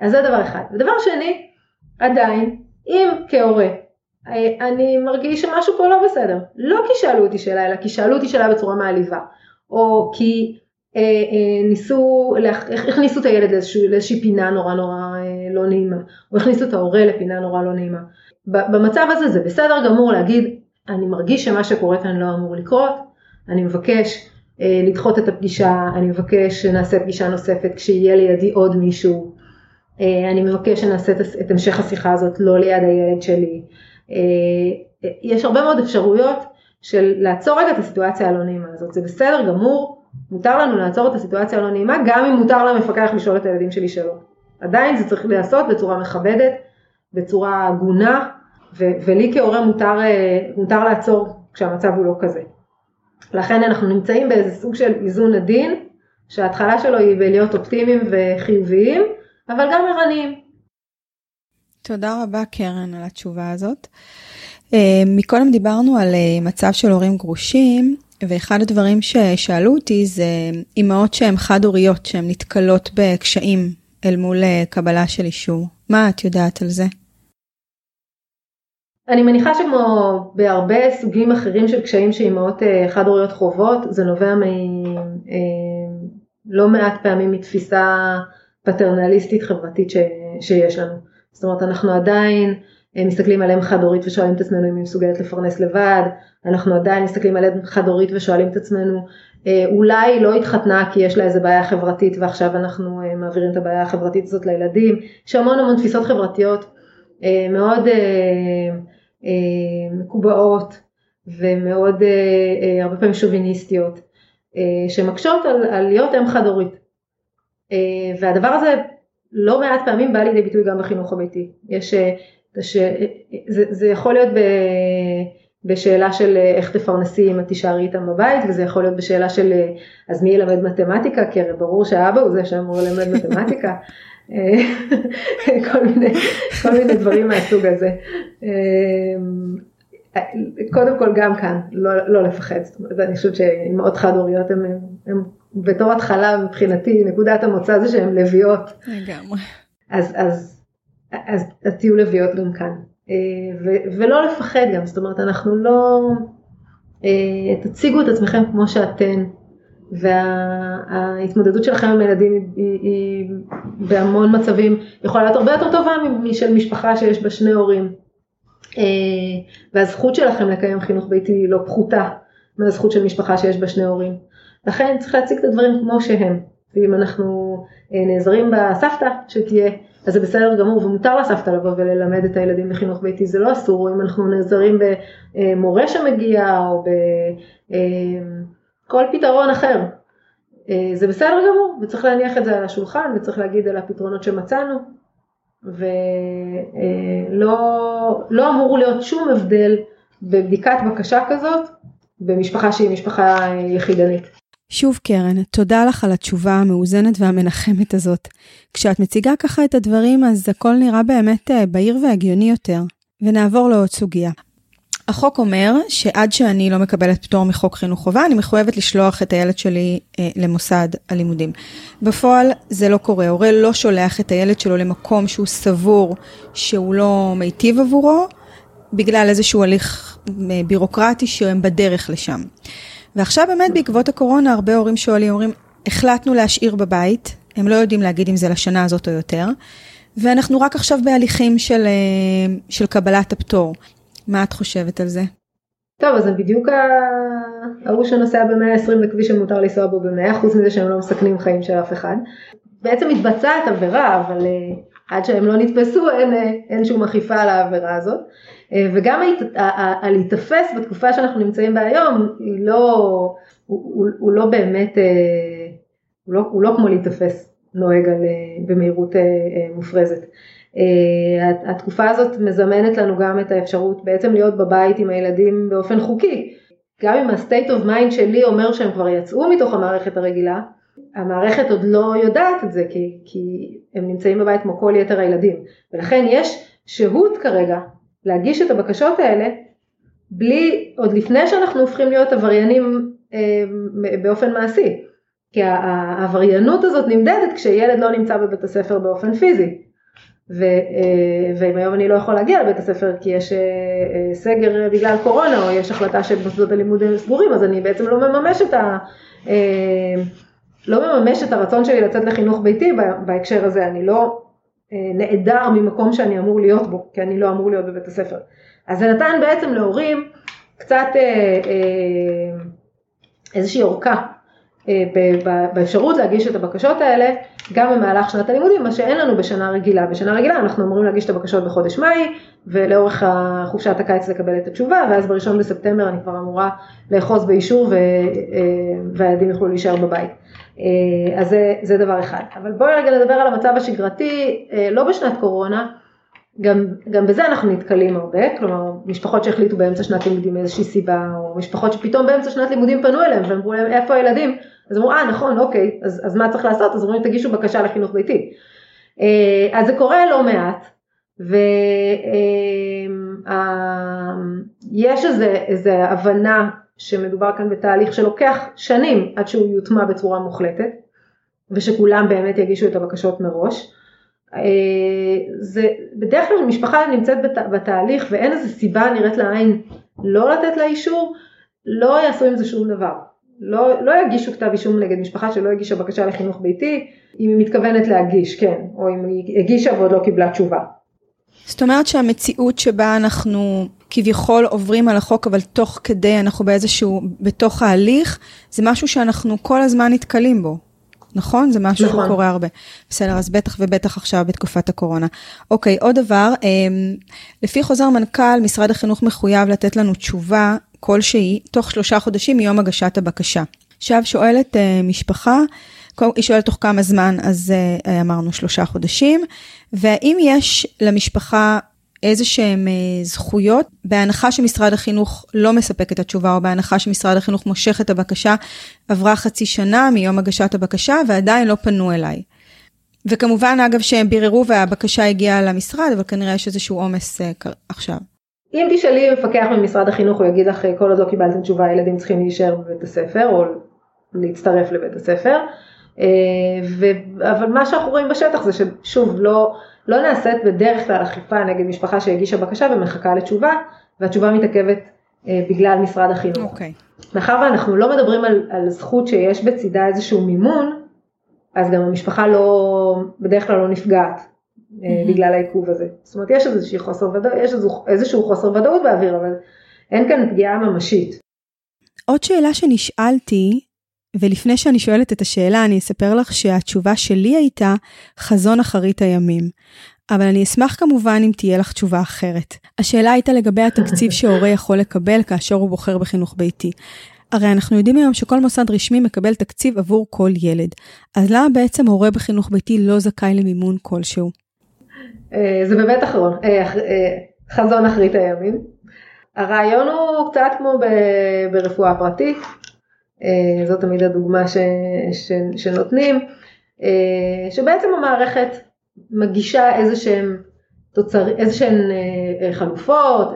אז זה דבר אחד. ודבר שני, עדיין, אם כהורה אני מרגיש שמשהו פה לא בסדר. לא כי שאלו אותי שאלה, אלא כי שאלו אותי שאלה בצורה מעליבה. או כי אה, אה, ניסו, הכניסו את הילד לאיזושהי, לאיזושהי פינה נורא נורא אה, לא נעימה. או הכניסו את ההורה לפינה נורא לא נעימה. במצב הזה זה בסדר גמור להגיד, אני מרגיש שמה שקורה כאן לא אמור לקרות, אני מבקש אה, לדחות את הפגישה, אני מבקש שנעשה פגישה נוספת כשיהיה לידי עוד מישהו. אה, אני מבקש שנעשה את המשך השיחה הזאת לא ליד הילד שלי. אה, יש הרבה מאוד אפשרויות של לעצור רגע את הסיטואציה הלא נעימה הזאת, זה בסדר גמור, מותר לנו לעצור את הסיטואציה הלא נעימה גם אם מותר למפקח לשאול את הילדים שלי שאלות. עדיין זה צריך להיעשות בצורה מכבדת, בצורה הגונה, ו- ולי כהורה מותר, אה, מותר לעצור כשהמצב הוא לא כזה. לכן אנחנו נמצאים באיזה סוג של איזון עדין, שההתחלה שלו היא בלהיות אופטימיים וחיוביים, אבל גם ערניים. תודה רבה קרן על התשובה הזאת. אה, מקודם דיברנו על אה, מצב של הורים גרושים, ואחד הדברים ששאלו אותי זה אימהות שהן חד-הוריות, שהן נתקלות בקשיים אל מול אה, קבלה של אישור. מה את יודעת על זה? אני מניחה שכמו בהרבה סוגים אחרים של קשיים שאימהות חד-הוריות חוות, זה נובע מלא מעט פעמים מתפיסה פטרנליסטית חברתית שיש לנו. זאת אומרת אנחנו עדיין אה, מסתכלים עליהם חד הורית ושואלים את עצמנו אם היא מסוגלת לפרנס לבד, אנחנו עדיין מסתכלים עליהם חד הורית ושואלים את עצמנו אה, אולי היא לא התחתנה כי יש לה איזה בעיה חברתית ועכשיו אנחנו אה, מעבירים את הבעיה החברתית הזאת לילדים, יש המון המון תפיסות חברתיות מאוד מקובעות ומאוד הרבה פעמים שוביניסטיות שמקשות על, על להיות אם חד הורית והדבר הזה לא מעט פעמים בא לידי ביטוי גם בחינוך הביתי. יש, ש, זה, זה יכול להיות ב, בשאלה של איך תפרנסי אם את תישארי איתם בבית, וזה יכול להיות בשאלה של אז מי ילמד מתמטיקה, כי הרי ברור שהאבא הוא זה שאמור ללמד מתמטיקה. <laughs> כל מיני, כל מיני דברים מהסוג הזה. קודם כל גם כאן, לא, לא לפחד, זאת אומרת, אני חושבת שאימהות חד הוריות הן בתור התחלה מבחינתי, נקודת המוצא זה שהן לביאות. לגמרי. אז, אז, אז, אז תהיו לביאות גם כאן. אה, ו, ולא לפחד גם, זאת אומרת, אנחנו לא, אה, תציגו את עצמכם כמו שאתן, וההתמודדות שלכם עם ילדים היא, היא, היא בהמון מצבים יכולה להיות הרבה יותר טובה משל משפחה שיש בה שני הורים. אה, והזכות שלכם לקיים חינוך ביתי היא לא פחותה מהזכות של משפחה שיש בה שני הורים. לכן צריך להציג את הדברים כמו שהם. ואם אנחנו אה, נעזרים בסבתא שתהיה, אז זה בסדר גמור ומותר לסבתא לבוא וללמד את הילדים בחינוך ביתי, זה לא אסור, אם אנחנו נעזרים במורה שמגיע או בכל אה, פתרון אחר. זה בסדר גמור וצריך להניח את זה על השולחן וצריך להגיד על הפתרונות שמצאנו ולא לא אמור להיות שום הבדל בבדיקת בקשה כזאת במשפחה שהיא משפחה יחידנית. שוב קרן, תודה לך על התשובה המאוזנת והמנחמת הזאת. כשאת מציגה ככה את הדברים אז הכל נראה באמת אה, בהיר והגיוני יותר. ונעבור לעוד סוגיה. החוק אומר שעד שאני לא מקבלת פטור מחוק חינוך חובה, אני מחויבת לשלוח את הילד שלי אה, למוסד הלימודים. בפועל זה לא קורה, הורה לא שולח את הילד שלו למקום שהוא סבור שהוא לא מיטיב עבורו, בגלל איזשהו הליך אה, בירוקרטי שהם בדרך לשם. ועכשיו באמת בעקבות הקורונה הרבה הורים שואלים, אומרים, החלטנו להשאיר בבית, הם לא יודעים להגיד אם זה לשנה הזאת או יותר, ואנחנו רק עכשיו בהליכים של, אה, של קבלת הפטור. מה את חושבת על זה? טוב, אז זה בדיוק ההוא שנוסע ב-120 בכביש שמותר לנסוע בו ב-100, חוץ מזה שהם לא מסכנים חיים של אף אחד. בעצם מתבצעת עבירה, אבל אה, עד שהם לא נתפסו אין, אה, אין שום אכיפה על העבירה הזאת. אה, וגם הלהיתפס בתקופה שאנחנו נמצאים בה היום, לא, הוא, הוא, לא באמת, הוא לא, הוא לא כמו להיתפס נוהג על, במהירות מופרזת. אה, התקופה הזאת מזמנת לנו גם את האפשרות בעצם להיות בבית עם הילדים באופן חוקי. גם אם ה-state of mind שלי אומר שהם כבר יצאו מתוך המערכת הרגילה, המערכת עוד לא יודעת את זה כי, כי הם נמצאים בבית כמו כל יתר הילדים. ולכן יש שהות כרגע להגיש את הבקשות האלה בלי, עוד לפני שאנחנו הופכים להיות עבריינים אה, באופן מעשי. כי העבריינות הזאת נמדדת כשילד לא נמצא בבית הספר באופן פיזי. ו, אה, ואם היום אני לא יכול להגיע לבית הספר כי יש אה, אה, סגר בגלל קורונה או יש החלטה שמוסדות הלימוד סגורים אז אני בעצם לא מממש את ה... לא מממש את הרצון שלי לצאת לחינוך ביתי בהקשר הזה, אני לא נעדר ממקום שאני אמור להיות בו, כי אני לא אמור להיות בבית הספר. אז זה נתן בעצם להורים קצת איזושהי אורכה באפשרות להגיש את הבקשות האלה גם במהלך שנת הלימודים, מה שאין לנו בשנה רגילה. בשנה רגילה אנחנו אמורים להגיש את הבקשות בחודש מאי, ולאורך חופשת הקיץ לקבל את התשובה, ואז בראשון בספטמבר אני כבר אמורה לאחוז באישור. אה, והילדים יוכלו להישאר בבית. אה, אז זה, זה דבר אחד. אבל בואי רגע נדבר על המצב השגרתי, אה, לא בשנת קורונה, גם, גם בזה אנחנו נתקלים הרבה, כלומר משפחות שהחליטו באמצע שנת לימודים מאיזושהי סיבה, או משפחות שפתאום באמצע שנת לימודים פנו אליהם ואמרו להם איפה הילדים, אז אמרו אה נכון אוקיי, אז, אז מה צריך לעשות, אז אומרים תגישו בקשה לחינוך ביתי. אה, אז זה קורה לא מעט, ויש איזה, איזה הבנה שמדובר כאן בתהליך שלוקח שנים עד שהוא יוטמע בצורה מוחלטת, ושכולם באמת יגישו את הבקשות מראש. אה, זה בדרך כלל משפחה נמצאת בת, בתהליך ואין איזה סיבה נראית לעין לא לתת לה אישור, לא יעשו עם זה שום דבר. לא, לא יגישו כתב אישום נגד משפחה שלא הגישה בקשה לחינוך ביתי, אם היא מתכוונת להגיש, כן, או אם היא הגישה ועוד לא קיבלה תשובה. זאת אומרת שהמציאות שבה אנחנו כביכול עוברים על החוק, אבל תוך כדי אנחנו באיזשהו, בתוך ההליך, זה משהו שאנחנו כל הזמן נתקלים בו. נכון? זה משהו נכון. שקורה הרבה. בסדר, אז בטח ובטח עכשיו בתקופת הקורונה. אוקיי, עוד דבר, אמ, לפי חוזר מנכ"ל, משרד החינוך מחויב לתת לנו תשובה כלשהי תוך שלושה חודשים מיום הגשת הבקשה. עכשיו שואלת uh, משפחה, היא שואלת תוך כמה זמן, אז אה, אמרנו שלושה חודשים, והאם יש למשפחה איזה שהן זכויות, בהנחה שמשרד החינוך לא מספק את התשובה, או בהנחה שמשרד החינוך מושך את הבקשה, עברה חצי שנה מיום הגשת הבקשה ועדיין לא פנו אליי. וכמובן, אגב, שהם ביררו והבקשה הגיעה למשרד, אבל כנראה יש איזשהו עומס עכשיו. אם תשאלי מפקח ממשרד החינוך הוא יגיד לך כל עוד לא קיבלתם תשובה הילדים צריכים להישאר בבית הספר או להצטרף לבית הספר. אה, ו... אבל מה שאנחנו רואים בשטח זה ששוב לא, לא נעשית בדרך כלל אכיפה נגד משפחה שהגישה בקשה ומחכה לתשובה והתשובה מתעכבת אה, בגלל משרד החינוך. Okay. אוקיי. מאחר ואנחנו לא מדברים על, על זכות שיש בצידה איזשהו מימון, אז גם המשפחה לא, בדרך כלל לא נפגעת. mm-hmm. בגלל העיכוב הזה. זאת אומרת, יש איזשהו חוסר ודאות, יש איזשהו חוסר ודאות באוויר, אבל אין כאן פגיעה ממשית. עוד שאלה שנשאלתי, ולפני שאני שואלת את השאלה, אני אספר לך שהתשובה שלי הייתה חזון אחרית הימים. אבל אני אשמח כמובן אם תהיה לך תשובה אחרת. השאלה הייתה לגבי התקציב שהורה יכול לקבל כאשר הוא בוחר בחינוך ביתי. הרי אנחנו יודעים היום שכל מוסד רשמי מקבל תקציב עבור כל ילד. אז למה בעצם הורה בחינוך ביתי לא זכאי למימון כלשהו? אה, זה באמת אחרון, אה, אה, חזון אחרית הימים. הרעיון הוא קצת כמו ברפואה פרטית, זאת תמיד הדוגמה ש, ש, שנותנים, שבעצם המערכת מגישה איזה שהם תוצר, איזה שהן חלופות,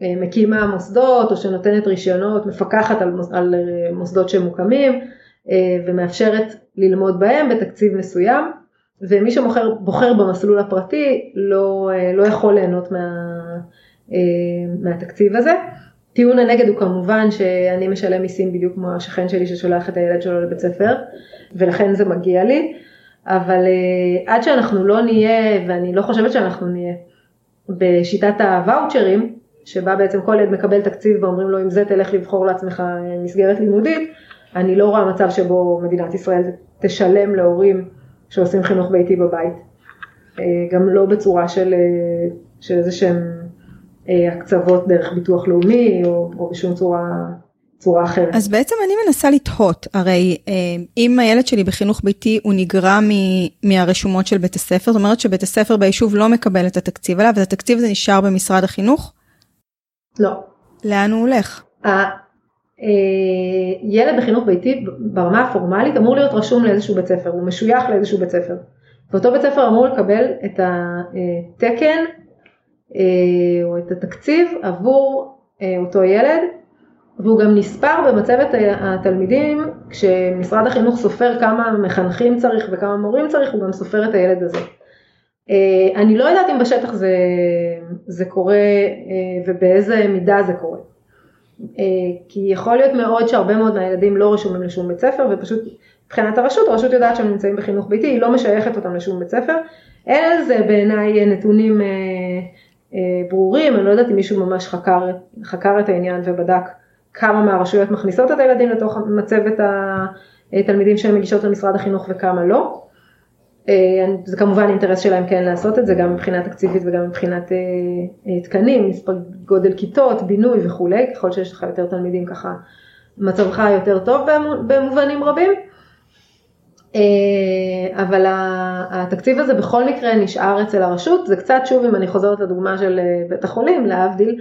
מקימה מוסדות או שנותנת רישיונות, מפקחת על, על מוסדות שמוקמים ומאפשרת ללמוד בהם בתקציב מסוים. ומי שבוחר במסלול הפרטי לא, אה, לא יכול ליהנות מה, אה, מהתקציב הזה. טיעון הנגד הוא כמובן שאני משלם מיסים בדיוק כמו השכן שלי ששולח את הילד שלו לבית ספר, ולכן זה מגיע לי, אבל אה, עד שאנחנו לא נהיה, ואני לא חושבת שאנחנו נהיה, בשיטת הוואוצ'רים, שבה בעצם כל ילד מקבל תקציב ואומרים לו אם זה תלך לבחור לעצמך מסגרת לימודית, אני לא רואה מצב שבו מדינת ישראל תשלם להורים שעושים חינוך ביתי בבית. אה, גם לא בצורה של, אה, של איזה שהם אה, הקצוות דרך ביטוח לאומי או, או בשום צורה, צורה אחרת. אז בעצם אני מנסה לתהות, הרי אם הילד שלי בחינוך ביתי הוא נגרע מהרשומות של בית הספר, זאת אומרת שבית הספר ביישוב לא מקבל את התקציב עליו, אז התקציב הזה נשאר במשרד החינוך? לא. לאן הוא הולך? אה, ילד בחינוך ביתי ברמה הפורמלית אמור להיות רשום לאיזשהו בית ספר, הוא משוייך לאיזשהו בית ספר. ואותו בית ספר אמור לקבל את התקן אה, או את התקציב עבור אה, אותו ילד, והוא גם נספר במצבת התלמידים, כשמשרד החינוך סופר כמה מחנכים צריך וכמה מורים צריך, הוא גם סופר את הילד הזה. אני לא יודעת אם בשטח זה, זה קורה ובאיזה מידה זה קורה. אה, כי יכול להיות מאוד שהרבה מאוד מהילדים לא רשומים לשום בית ספר ופשוט מבחינת הרשות, הרשות יודעת שהם נמצאים בחינוך ביתי, היא לא משייכת אותם לשום בית ספר. אין על זה בעיניי נתונים אה, אה, ברורים, אני לא יודעת אם מישהו ממש חקר, חקר את העניין ובדק כמה מהרשויות מכניסות את הילדים לתוך מצבת התלמידים שהן מגישות למשרד החינוך וכמה לא. אה, זה כמובן אינטרס שלהם כן לעשות את זה, גם מבחינה תקציבית וגם מבחינת אה, אה, תקנים, מספר גודל כיתות, בינוי וכולי, ככל שיש לך יותר תלמידים ככה מצבך יותר טוב במובנים רבים. אבל התקציב הזה בכל מקרה נשאר אצל הרשות, זה קצת שוב אם אני חוזרת לדוגמה של בית החולים, להבדיל,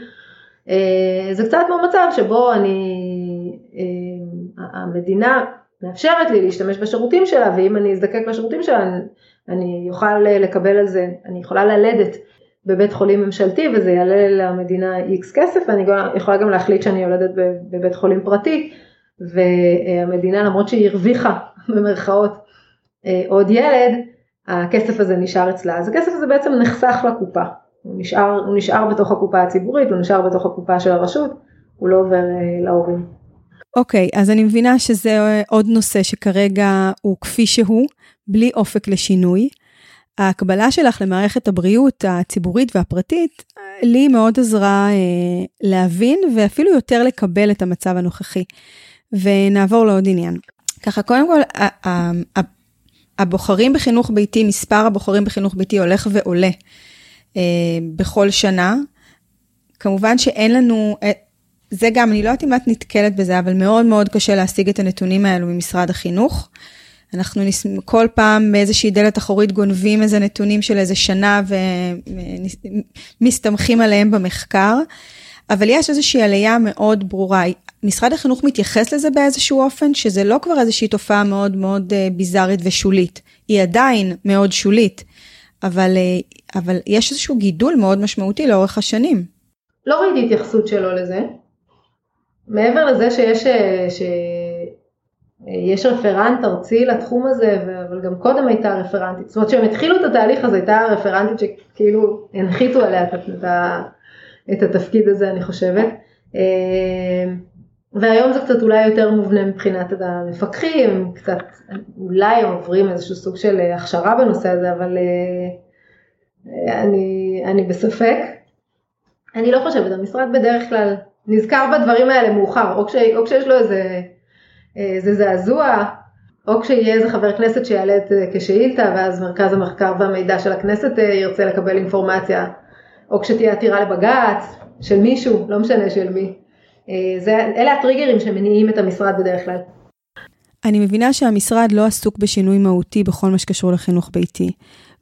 זה קצת כמו מצב שבו אני, המדינה מאפשרת לי להשתמש בשירותים שלה, ואם אני אזדקק לשירותים שלה, אני, אני אוכל לקבל על זה, אני יכולה ללדת בבית חולים ממשלתי וזה יעלה למדינה איקס כסף, ואני יכולה גם להחליט שאני יולדת בבית חולים פרטי, והמדינה למרות שהיא הרוויחה במרכאות אה, עוד ילד, הכסף הזה נשאר אצלה, אז הכסף הזה בעצם נחסך לקופה, הוא נשאר, הוא נשאר בתוך הקופה הציבורית, הוא נשאר בתוך הקופה של הרשות, הוא לא עובר אה, להורים. אוקיי, okay, אז אני מבינה שזה עוד נושא שכרגע הוא כפי שהוא, בלי אופק לשינוי. ההקבלה שלך למערכת הבריאות הציבורית והפרטית, לי מאוד עזרה אה, להבין ואפילו יותר לקבל את המצב הנוכחי. ונעבור לעוד עניין. ככה, קודם כל, הבוחרים בחינוך ביתי, מספר הבוחרים בחינוך ביתי הולך ועולה אה, בכל שנה. כמובן שאין לנו, אה, זה גם, אני לא יודעת אם את נתקלת בזה, אבל מאוד מאוד קשה להשיג את הנתונים האלו ממשרד החינוך. אנחנו נס... כל פעם באיזושהי דלת אחורית גונבים איזה נתונים של איזה שנה ומסתמכים עליהם במחקר, אבל יש איזושהי עלייה מאוד ברורה. משרד החינוך מתייחס לזה באיזשהו אופן, שזה לא כבר איזושהי תופעה מאוד מאוד אה, ביזארית ושולית. היא עדיין מאוד שולית, אבל, אה, אבל יש איזשהו גידול מאוד משמעותי לאורך השנים. לא ראיתי התייחסות שלו לזה. מעבר לזה שיש, אה, שיש רפרנט ארצי לתחום הזה, אבל גם קודם הייתה רפרנטית, זאת אומרת שהם התחילו את התהליך הזה, הייתה רפרנטית שכאילו הנחיתו עליה את, את התפקיד הזה אני חושבת. והיום זה קצת אולי יותר מובנה מבחינת המפקחים, קצת אולי הם עוברים איזשהו סוג של הכשרה בנושא הזה, אבל אה, אני, אני בספק. אני לא חושבת, המשרד בדרך כלל נזכר בדברים האלה מאוחר, או, כש, או כשיש לו איזה, איזה זעזוע, או כשיהיה איזה חבר כנסת שיעלה את זה כשאילתה, ואז מרכז המחקר והמידע של הכנסת אה, ירצה לקבל אינפורמציה, או כשתהיה עתירה לבג"ץ של מישהו, לא משנה של מי. אה, זה, אלה הטריגרים שמניעים את המשרד בדרך כלל. אני מבינה שהמשרד לא עסוק בשינוי מהותי בכל מה שקשור לחינוך ביתי,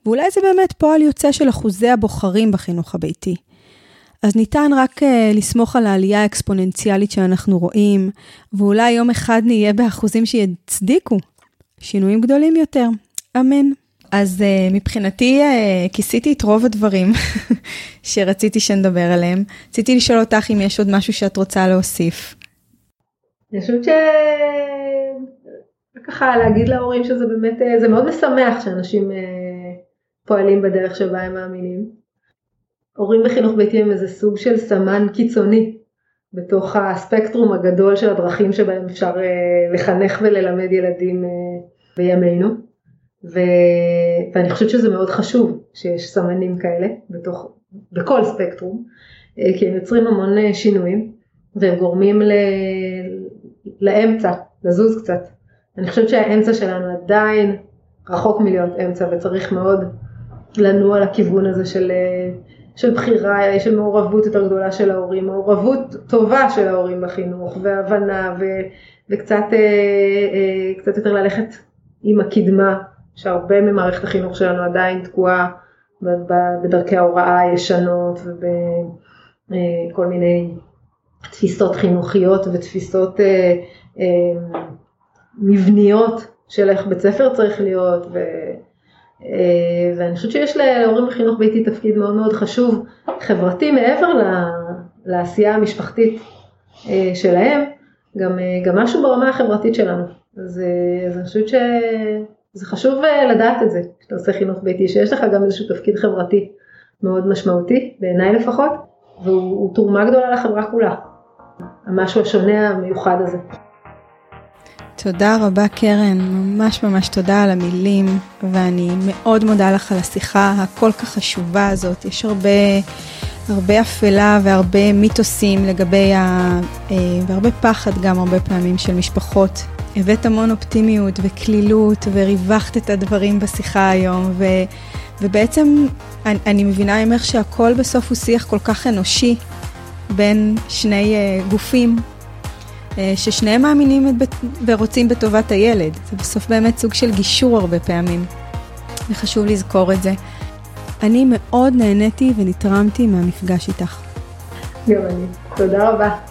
ואולי זה באמת פועל יוצא של אחוזי הבוחרים בחינוך הביתי. אז ניתן רק uh, לסמוך על העלייה האקספוננציאלית שאנחנו רואים, ואולי יום אחד נהיה באחוזים שיצדיקו שינויים גדולים יותר. אמן. אז uh, מבחינתי uh, כיסיתי את רוב הדברים <laughs> שרציתי שנדבר עליהם. רציתי לשאול אותך אם יש עוד משהו שאת רוצה להוסיף. אני חושבת ש... ככה להגיד להורים שזה באמת, זה מאוד משמח שאנשים פועלים בדרך שבה הם מאמינים. הורים בחינוך ביתי הם איזה סוג של סמן קיצוני בתוך הספקטרום הגדול של הדרכים שבהם אפשר לחנך וללמד ילדים בימינו. ו... ואני חושבת שזה מאוד חשוב שיש סמנים כאלה בתוך, בכל ספקטרום, אה, כי הם יוצרים המון אה, שינויים והם גורמים ל... לאמצע, לזוז קצת. אני חושבת שהאמצע שלנו עדיין רחוק מלהיות אמצע וצריך מאוד לנוע לכיוון הזה של, אה, של בחירה, של מעורבות יותר גדולה של ההורים, מעורבות טובה של ההורים בחינוך והבנה ו... וקצת קצת יותר ללכת עם הקדמה שהרבה ממערכת החינוך שלנו עדיין תקועה בדרכי ההוראה הישנות ובכל מיני תפיסות חינוכיות ותפיסות אה, אה, מבניות של איך בית ספר צריך להיות ו, אה, ואני חושבת שיש להורים בחינוך ביתי תפקיד מאוד מאוד חשוב חברתי מעבר לעשייה המשפחתית שלהם, גם, גם משהו ברמה החברתית שלנו. אז, אז אני חושבת ש... זה חשוב אה, לדעת את זה, כשאתה עושה חינוך ביתי, שיש לך גם איזשהו תפקיד חברתי מאוד משמעותי, בעיניי לפחות, והוא תרומה גדולה לחברה כולה, המשהו השונה המיוחד הזה. תודה רבה קרן, ממש ממש תודה על המילים, ואני מאוד מודה לך על השיחה הכל כך חשובה הזאת. יש הרבה, הרבה אפלה והרבה מיתוסים לגבי ה... אה, והרבה פחד גם הרבה פעמים של משפחות הבאת המון אופטימיות וקלילות וריווחת את הדברים בשיחה היום ו, ובעצם אני, אני מבינה ממך שהכל בסוף הוא שיח כל כך אנושי בין שני uh, גופים uh, ששניהם מאמינים את, ורוצים בטובת הילד. זה בסוף באמת סוג של גישור הרבה פעמים וחשוב לזכור את זה. אני מאוד נהניתי ונתרמתי מהמפגש איתך. אני. תודה רבה.